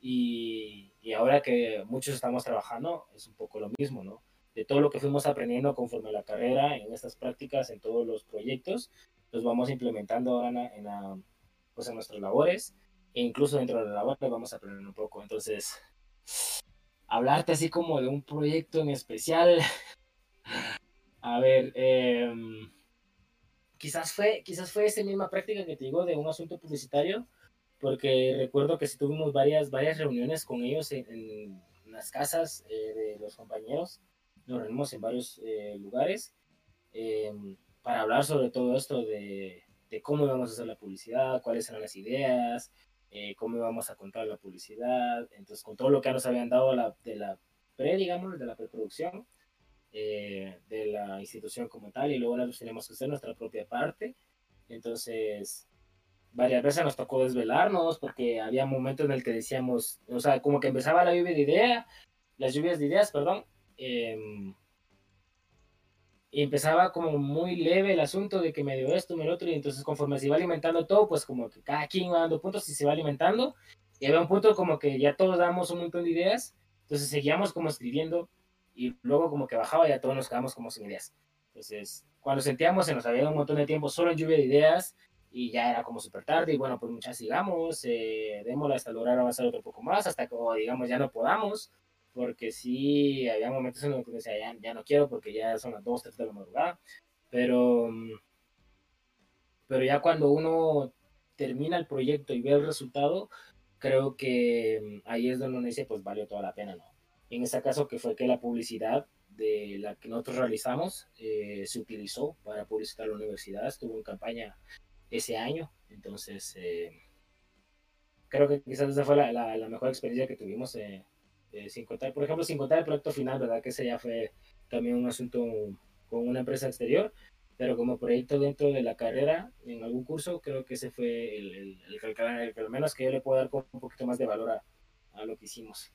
Y, y ahora que muchos estamos trabajando, es un poco lo mismo, ¿no? De todo lo que fuimos aprendiendo conforme a la carrera, en estas prácticas, en todos los proyectos, los vamos implementando ahora en, la, pues en nuestras labores, e incluso dentro de la labor vamos a aprender un poco. Entonces, hablarte así como de un proyecto en especial, A ver, em, quizás fue, quizás fue esa misma práctica que te digo de un asunto publicitario, porque recuerdo que sí tuvimos varias, varias reuniones con ellos en, las casas eh, de los compañeros, nos reunimos en varios eh, lugares em, para hablar sobre todo esto de, de, cómo íbamos a hacer la publicidad, cuáles eran las ideas, eh, cómo íbamos a contar la publicidad, entonces con todo lo que nos habían dado la, de la pre, digamos, de la preproducción eh, de la institución como tal y luego nosotros tenemos que hacer nuestra propia parte. Entonces, varias veces nos tocó desvelarnos porque había momentos en el que decíamos, o sea, como que empezaba la lluvia de ideas, las lluvias de ideas, perdón, em, y empezaba como muy leve el asunto de que me dio esto, me dio otro, y entonces conforme se iba alimentando todo, pues como que cada quien va dando puntos y se va alimentando, y había un punto como que ya todos damos un montón de ideas, entonces seguíamos como escribiendo y luego como que bajaba y ya todos nos quedamos como sin ideas. Entonces, cuando sentíamos se nos había un montón de tiempo solo en lluvia de ideas y ya era como súper tarde y bueno, pues muchas sigamos, eh, démosla hasta lograr avanzar otro poco más, hasta que digamos ya no podamos, porque sí, había momentos en los que decía, ya, ya no quiero porque ya son las 2, 3 de la madrugada, pero, pero ya cuando uno termina el proyecto y ve el resultado, creo que ahí es donde uno dice, pues valió toda la pena, ¿no? En este caso, que fue que la publicidad de la que nosotros realizamos eh, se utilizó para publicitar la universidad, estuvo en campaña ese año, entonces eh, creo que quizás esa fue la, la, mejor experiencia que tuvimos, eh, sin contar, por ejemplo, sin contar el proyecto final, ¿verdad? Que ese ya fue también un asunto con una empresa exterior, pero como proyecto dentro de la carrera, en algún curso, creo que ese fue el, el, el, al menos que yo le puedo dar un poquito más de valor a, a lo que hicimos.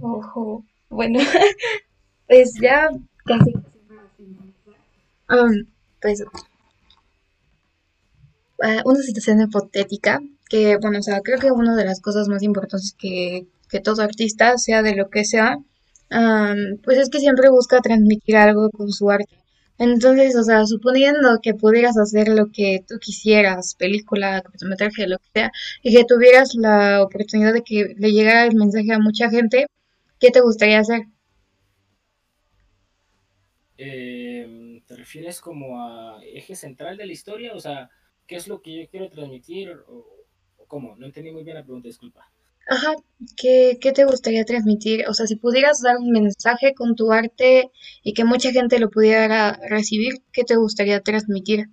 Ojo, bueno, pues ya casi um, pues uh, una situación hipotética que bueno o sea creo que una de las cosas más importantes que, que todo artista sea de lo que sea um, pues es que siempre busca transmitir algo con su arte. Entonces, o sea, suponiendo que pudieras hacer lo que tú quisieras, película, cortometraje, lo que sea, y que tuvieras la oportunidad de que le llegara el mensaje a mucha gente, ¿qué te gustaría hacer? Em, ¿Te refieres como a eje central de la historia? O sea, ¿qué es lo que yo quiero transmitir? ¿O, o cómo? No entendí muy bien la pregunta, disculpa. Ajá, ¿qué, qué te gustaría transmitir? O sea, si pudieras dar un mensaje con tu arte y que mucha gente lo pudiera recibir, ¿qué te gustaría transmitir?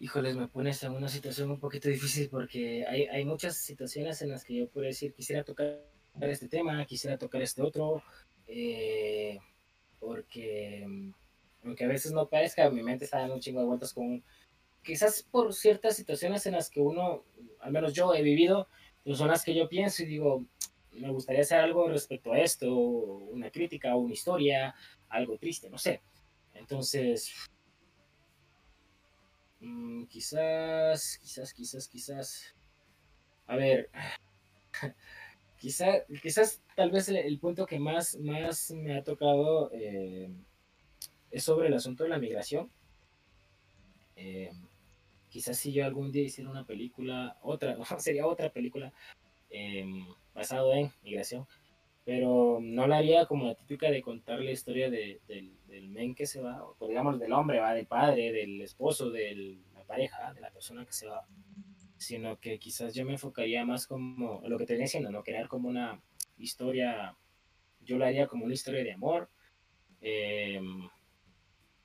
Híjoles, me pones en una situación un poquito difícil porque hay, hay muchas situaciones en las que yo puedo decir, quisiera tocar este tema, quisiera tocar este otro, eh, porque mm, aunque a veces no parezca, mi mente está dando un chingo de vueltas con quizás por ciertas situaciones en las que uno, al menos yo he vivido, pues son las que yo pienso y digo, me gustaría hacer algo respecto a esto, una crítica una historia, algo triste, no sé. Entonces, mm, quizás, quizás, quizás, quizás, a ver, quizás, quizás tal vez el, punto que más, más me ha tocado eh, es sobre el asunto de la migración. Eh, quizás si yo algún día hiciera una película, otra, sería otra película eh, basado en migración, pero no la haría como la típica de contar la historia de, del, del, men que se va, o digamos del hombre, va del padre, del esposo, de la pareja, de la persona que se va, sino que quizás yo me enfocaría más como lo que te venía diciendo, ¿no? Crear como una historia, yo la haría como una historia de amor. Eh,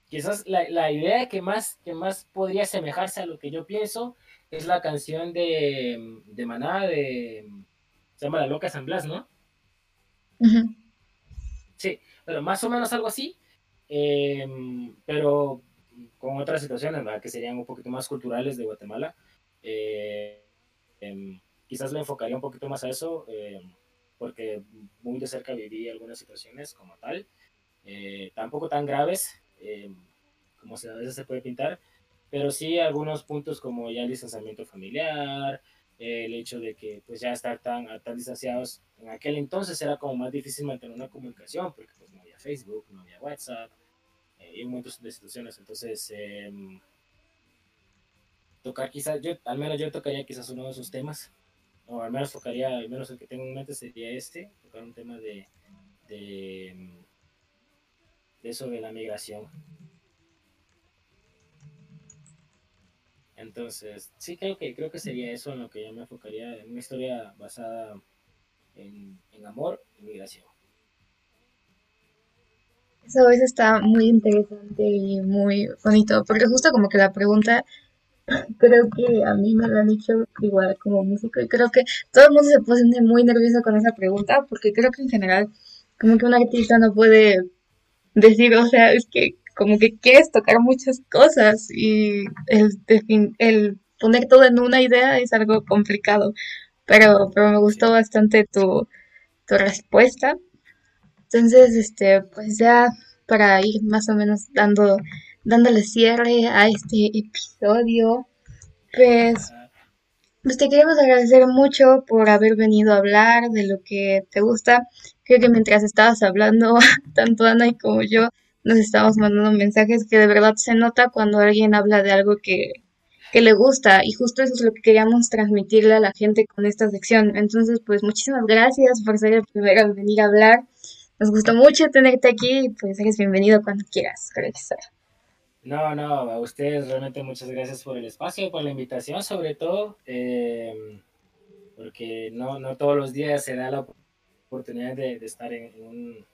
quizás la, la, idea que más, que más podría asemejarse a lo que yo pienso es la canción de, de Maná, de, se llama La Loca San Blas, ¿no? Uh -huh. Sí, pero más o menos algo así, eh, pero con otras situaciones, ¿verdad? Que serían un poquito más culturales de Guatemala. Eh, eh, quizás le enfocaría un poquito más a eso, porque muy de cerca viví algunas situaciones como tal, tampoco tan graves, eh, como se, a veces se puede pintar, pero sí algunos puntos como ya el distanciamiento familiar, eh, el hecho de que pues ya estar tan, tan distanciados, en aquel entonces era como más difícil mantener una comunicación, porque pues no había Facebook, no había WhatsApp, eh, y un montón de situaciones, entonces eh, tocar quizás, yo, al menos yo tocaría quizás uno de esos temas, o al menos tocaría, al menos el que tengo en mente sería este, tocar un tema de, de eso de la migración. Entonces, sí creo que creo que sería eso en lo que yo me enfocaría, en una historia basada en, en amor y migración. Eso, está muy interesante y muy bonito, porque justo como que la pregunta, creo que a mí me lo han dicho igual como músico, y creo que todo el mundo se pone muy nervioso con esa pregunta, porque creo que en general, como que un artista no puede decir, o sea, es que como que quieres tocar muchas cosas y el, el poner todo en una idea es algo complicado, pero, pero me gustó bastante tu, tu respuesta. Entonces, este, pues ya para ir más o menos dando, dándole cierre a este episodio, pues, pues te queremos agradecer mucho por haber venido a hablar de lo que te gusta. Creo que mientras estabas hablando, tanto Ana y como yo, nos estábamos mandando mensajes que de verdad se nota cuando alguien habla de algo que, que le gusta y justo eso es lo que queríamos transmitirle a la gente con esta sección. Entonces, pues muchísimas gracias por ser el primero en venir a hablar. Nos gustó mucho tenerte aquí y pues eres bienvenido cuando quieras regresar. No, no, a ustedes realmente muchas gracias por el espacio, por la invitación sobre todo, eh, porque no, no todos los días se da la oportunidad de, de estar en, un,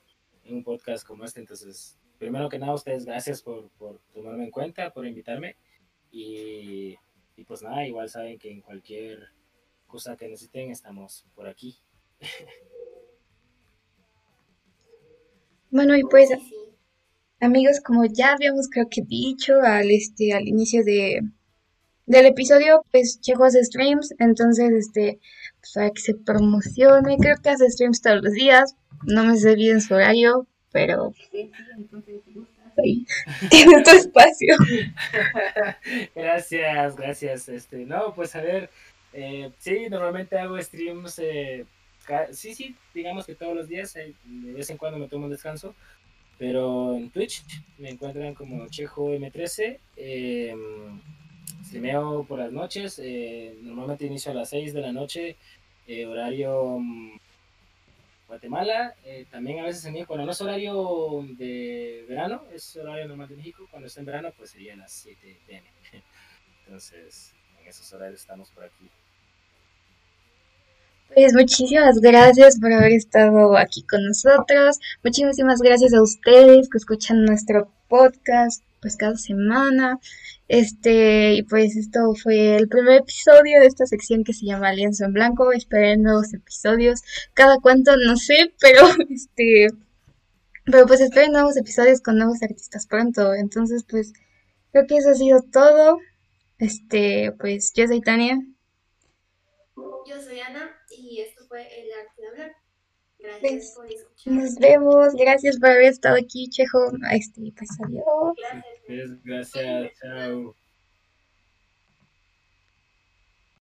en un podcast como este, entonces primero que nada, ustedes gracias por, por, tomarme en cuenta, por invitarme. Y, y, pues nada, igual saben que en cualquier cosa que necesiten, estamos por aquí. Bueno, y pues, amigos, como ya habíamos creo que dicho al, este, al inicio de, del episodio, pues Checo hace streams, entonces, este, pues para que se promocione, creo que hace streams todos los días, no me sé bien su horario, pero sí, entonces ahí, tienes tu espacio. gracias, gracias, este, no, pues a ver, eh, sí, normalmente hago streams, eh, sí, sí, digamos que todos los días, de vez en cuando me tomo un descanso, pero en Twitch me encuentran como Chejo M13. Eh, streameo por las noches. Eh, normalmente inicio a las 6 de la noche, eh, horario mm, Guatemala. Eh, también a veces en México, cuando no es horario de verano, es horario normal de México. Cuando está en verano, pues sería las 7 pm. Entonces, en esos horarios estamos por aquí. Pues muchísimas gracias por haber estado aquí con nosotros. Muchísimas gracias a ustedes que escuchan nuestro podcast pues cada semana. Este, y pues esto fue el primer episodio de esta sección que se llama Alianza en Blanco. Esperen nuevos episodios. Cada cuánto no sé, pero este pero pues esperen nuevos episodios con nuevos artistas pronto. Entonces, pues creo que eso ha sido todo. Este, pues yo soy Tania. Yo soy Ana fue El Arte de Hablar. Gracias por escuchar. Nos vemos. Gracias por haber estado aquí, Chejo. Este, pues adiós. Gracias. Gracias, chao.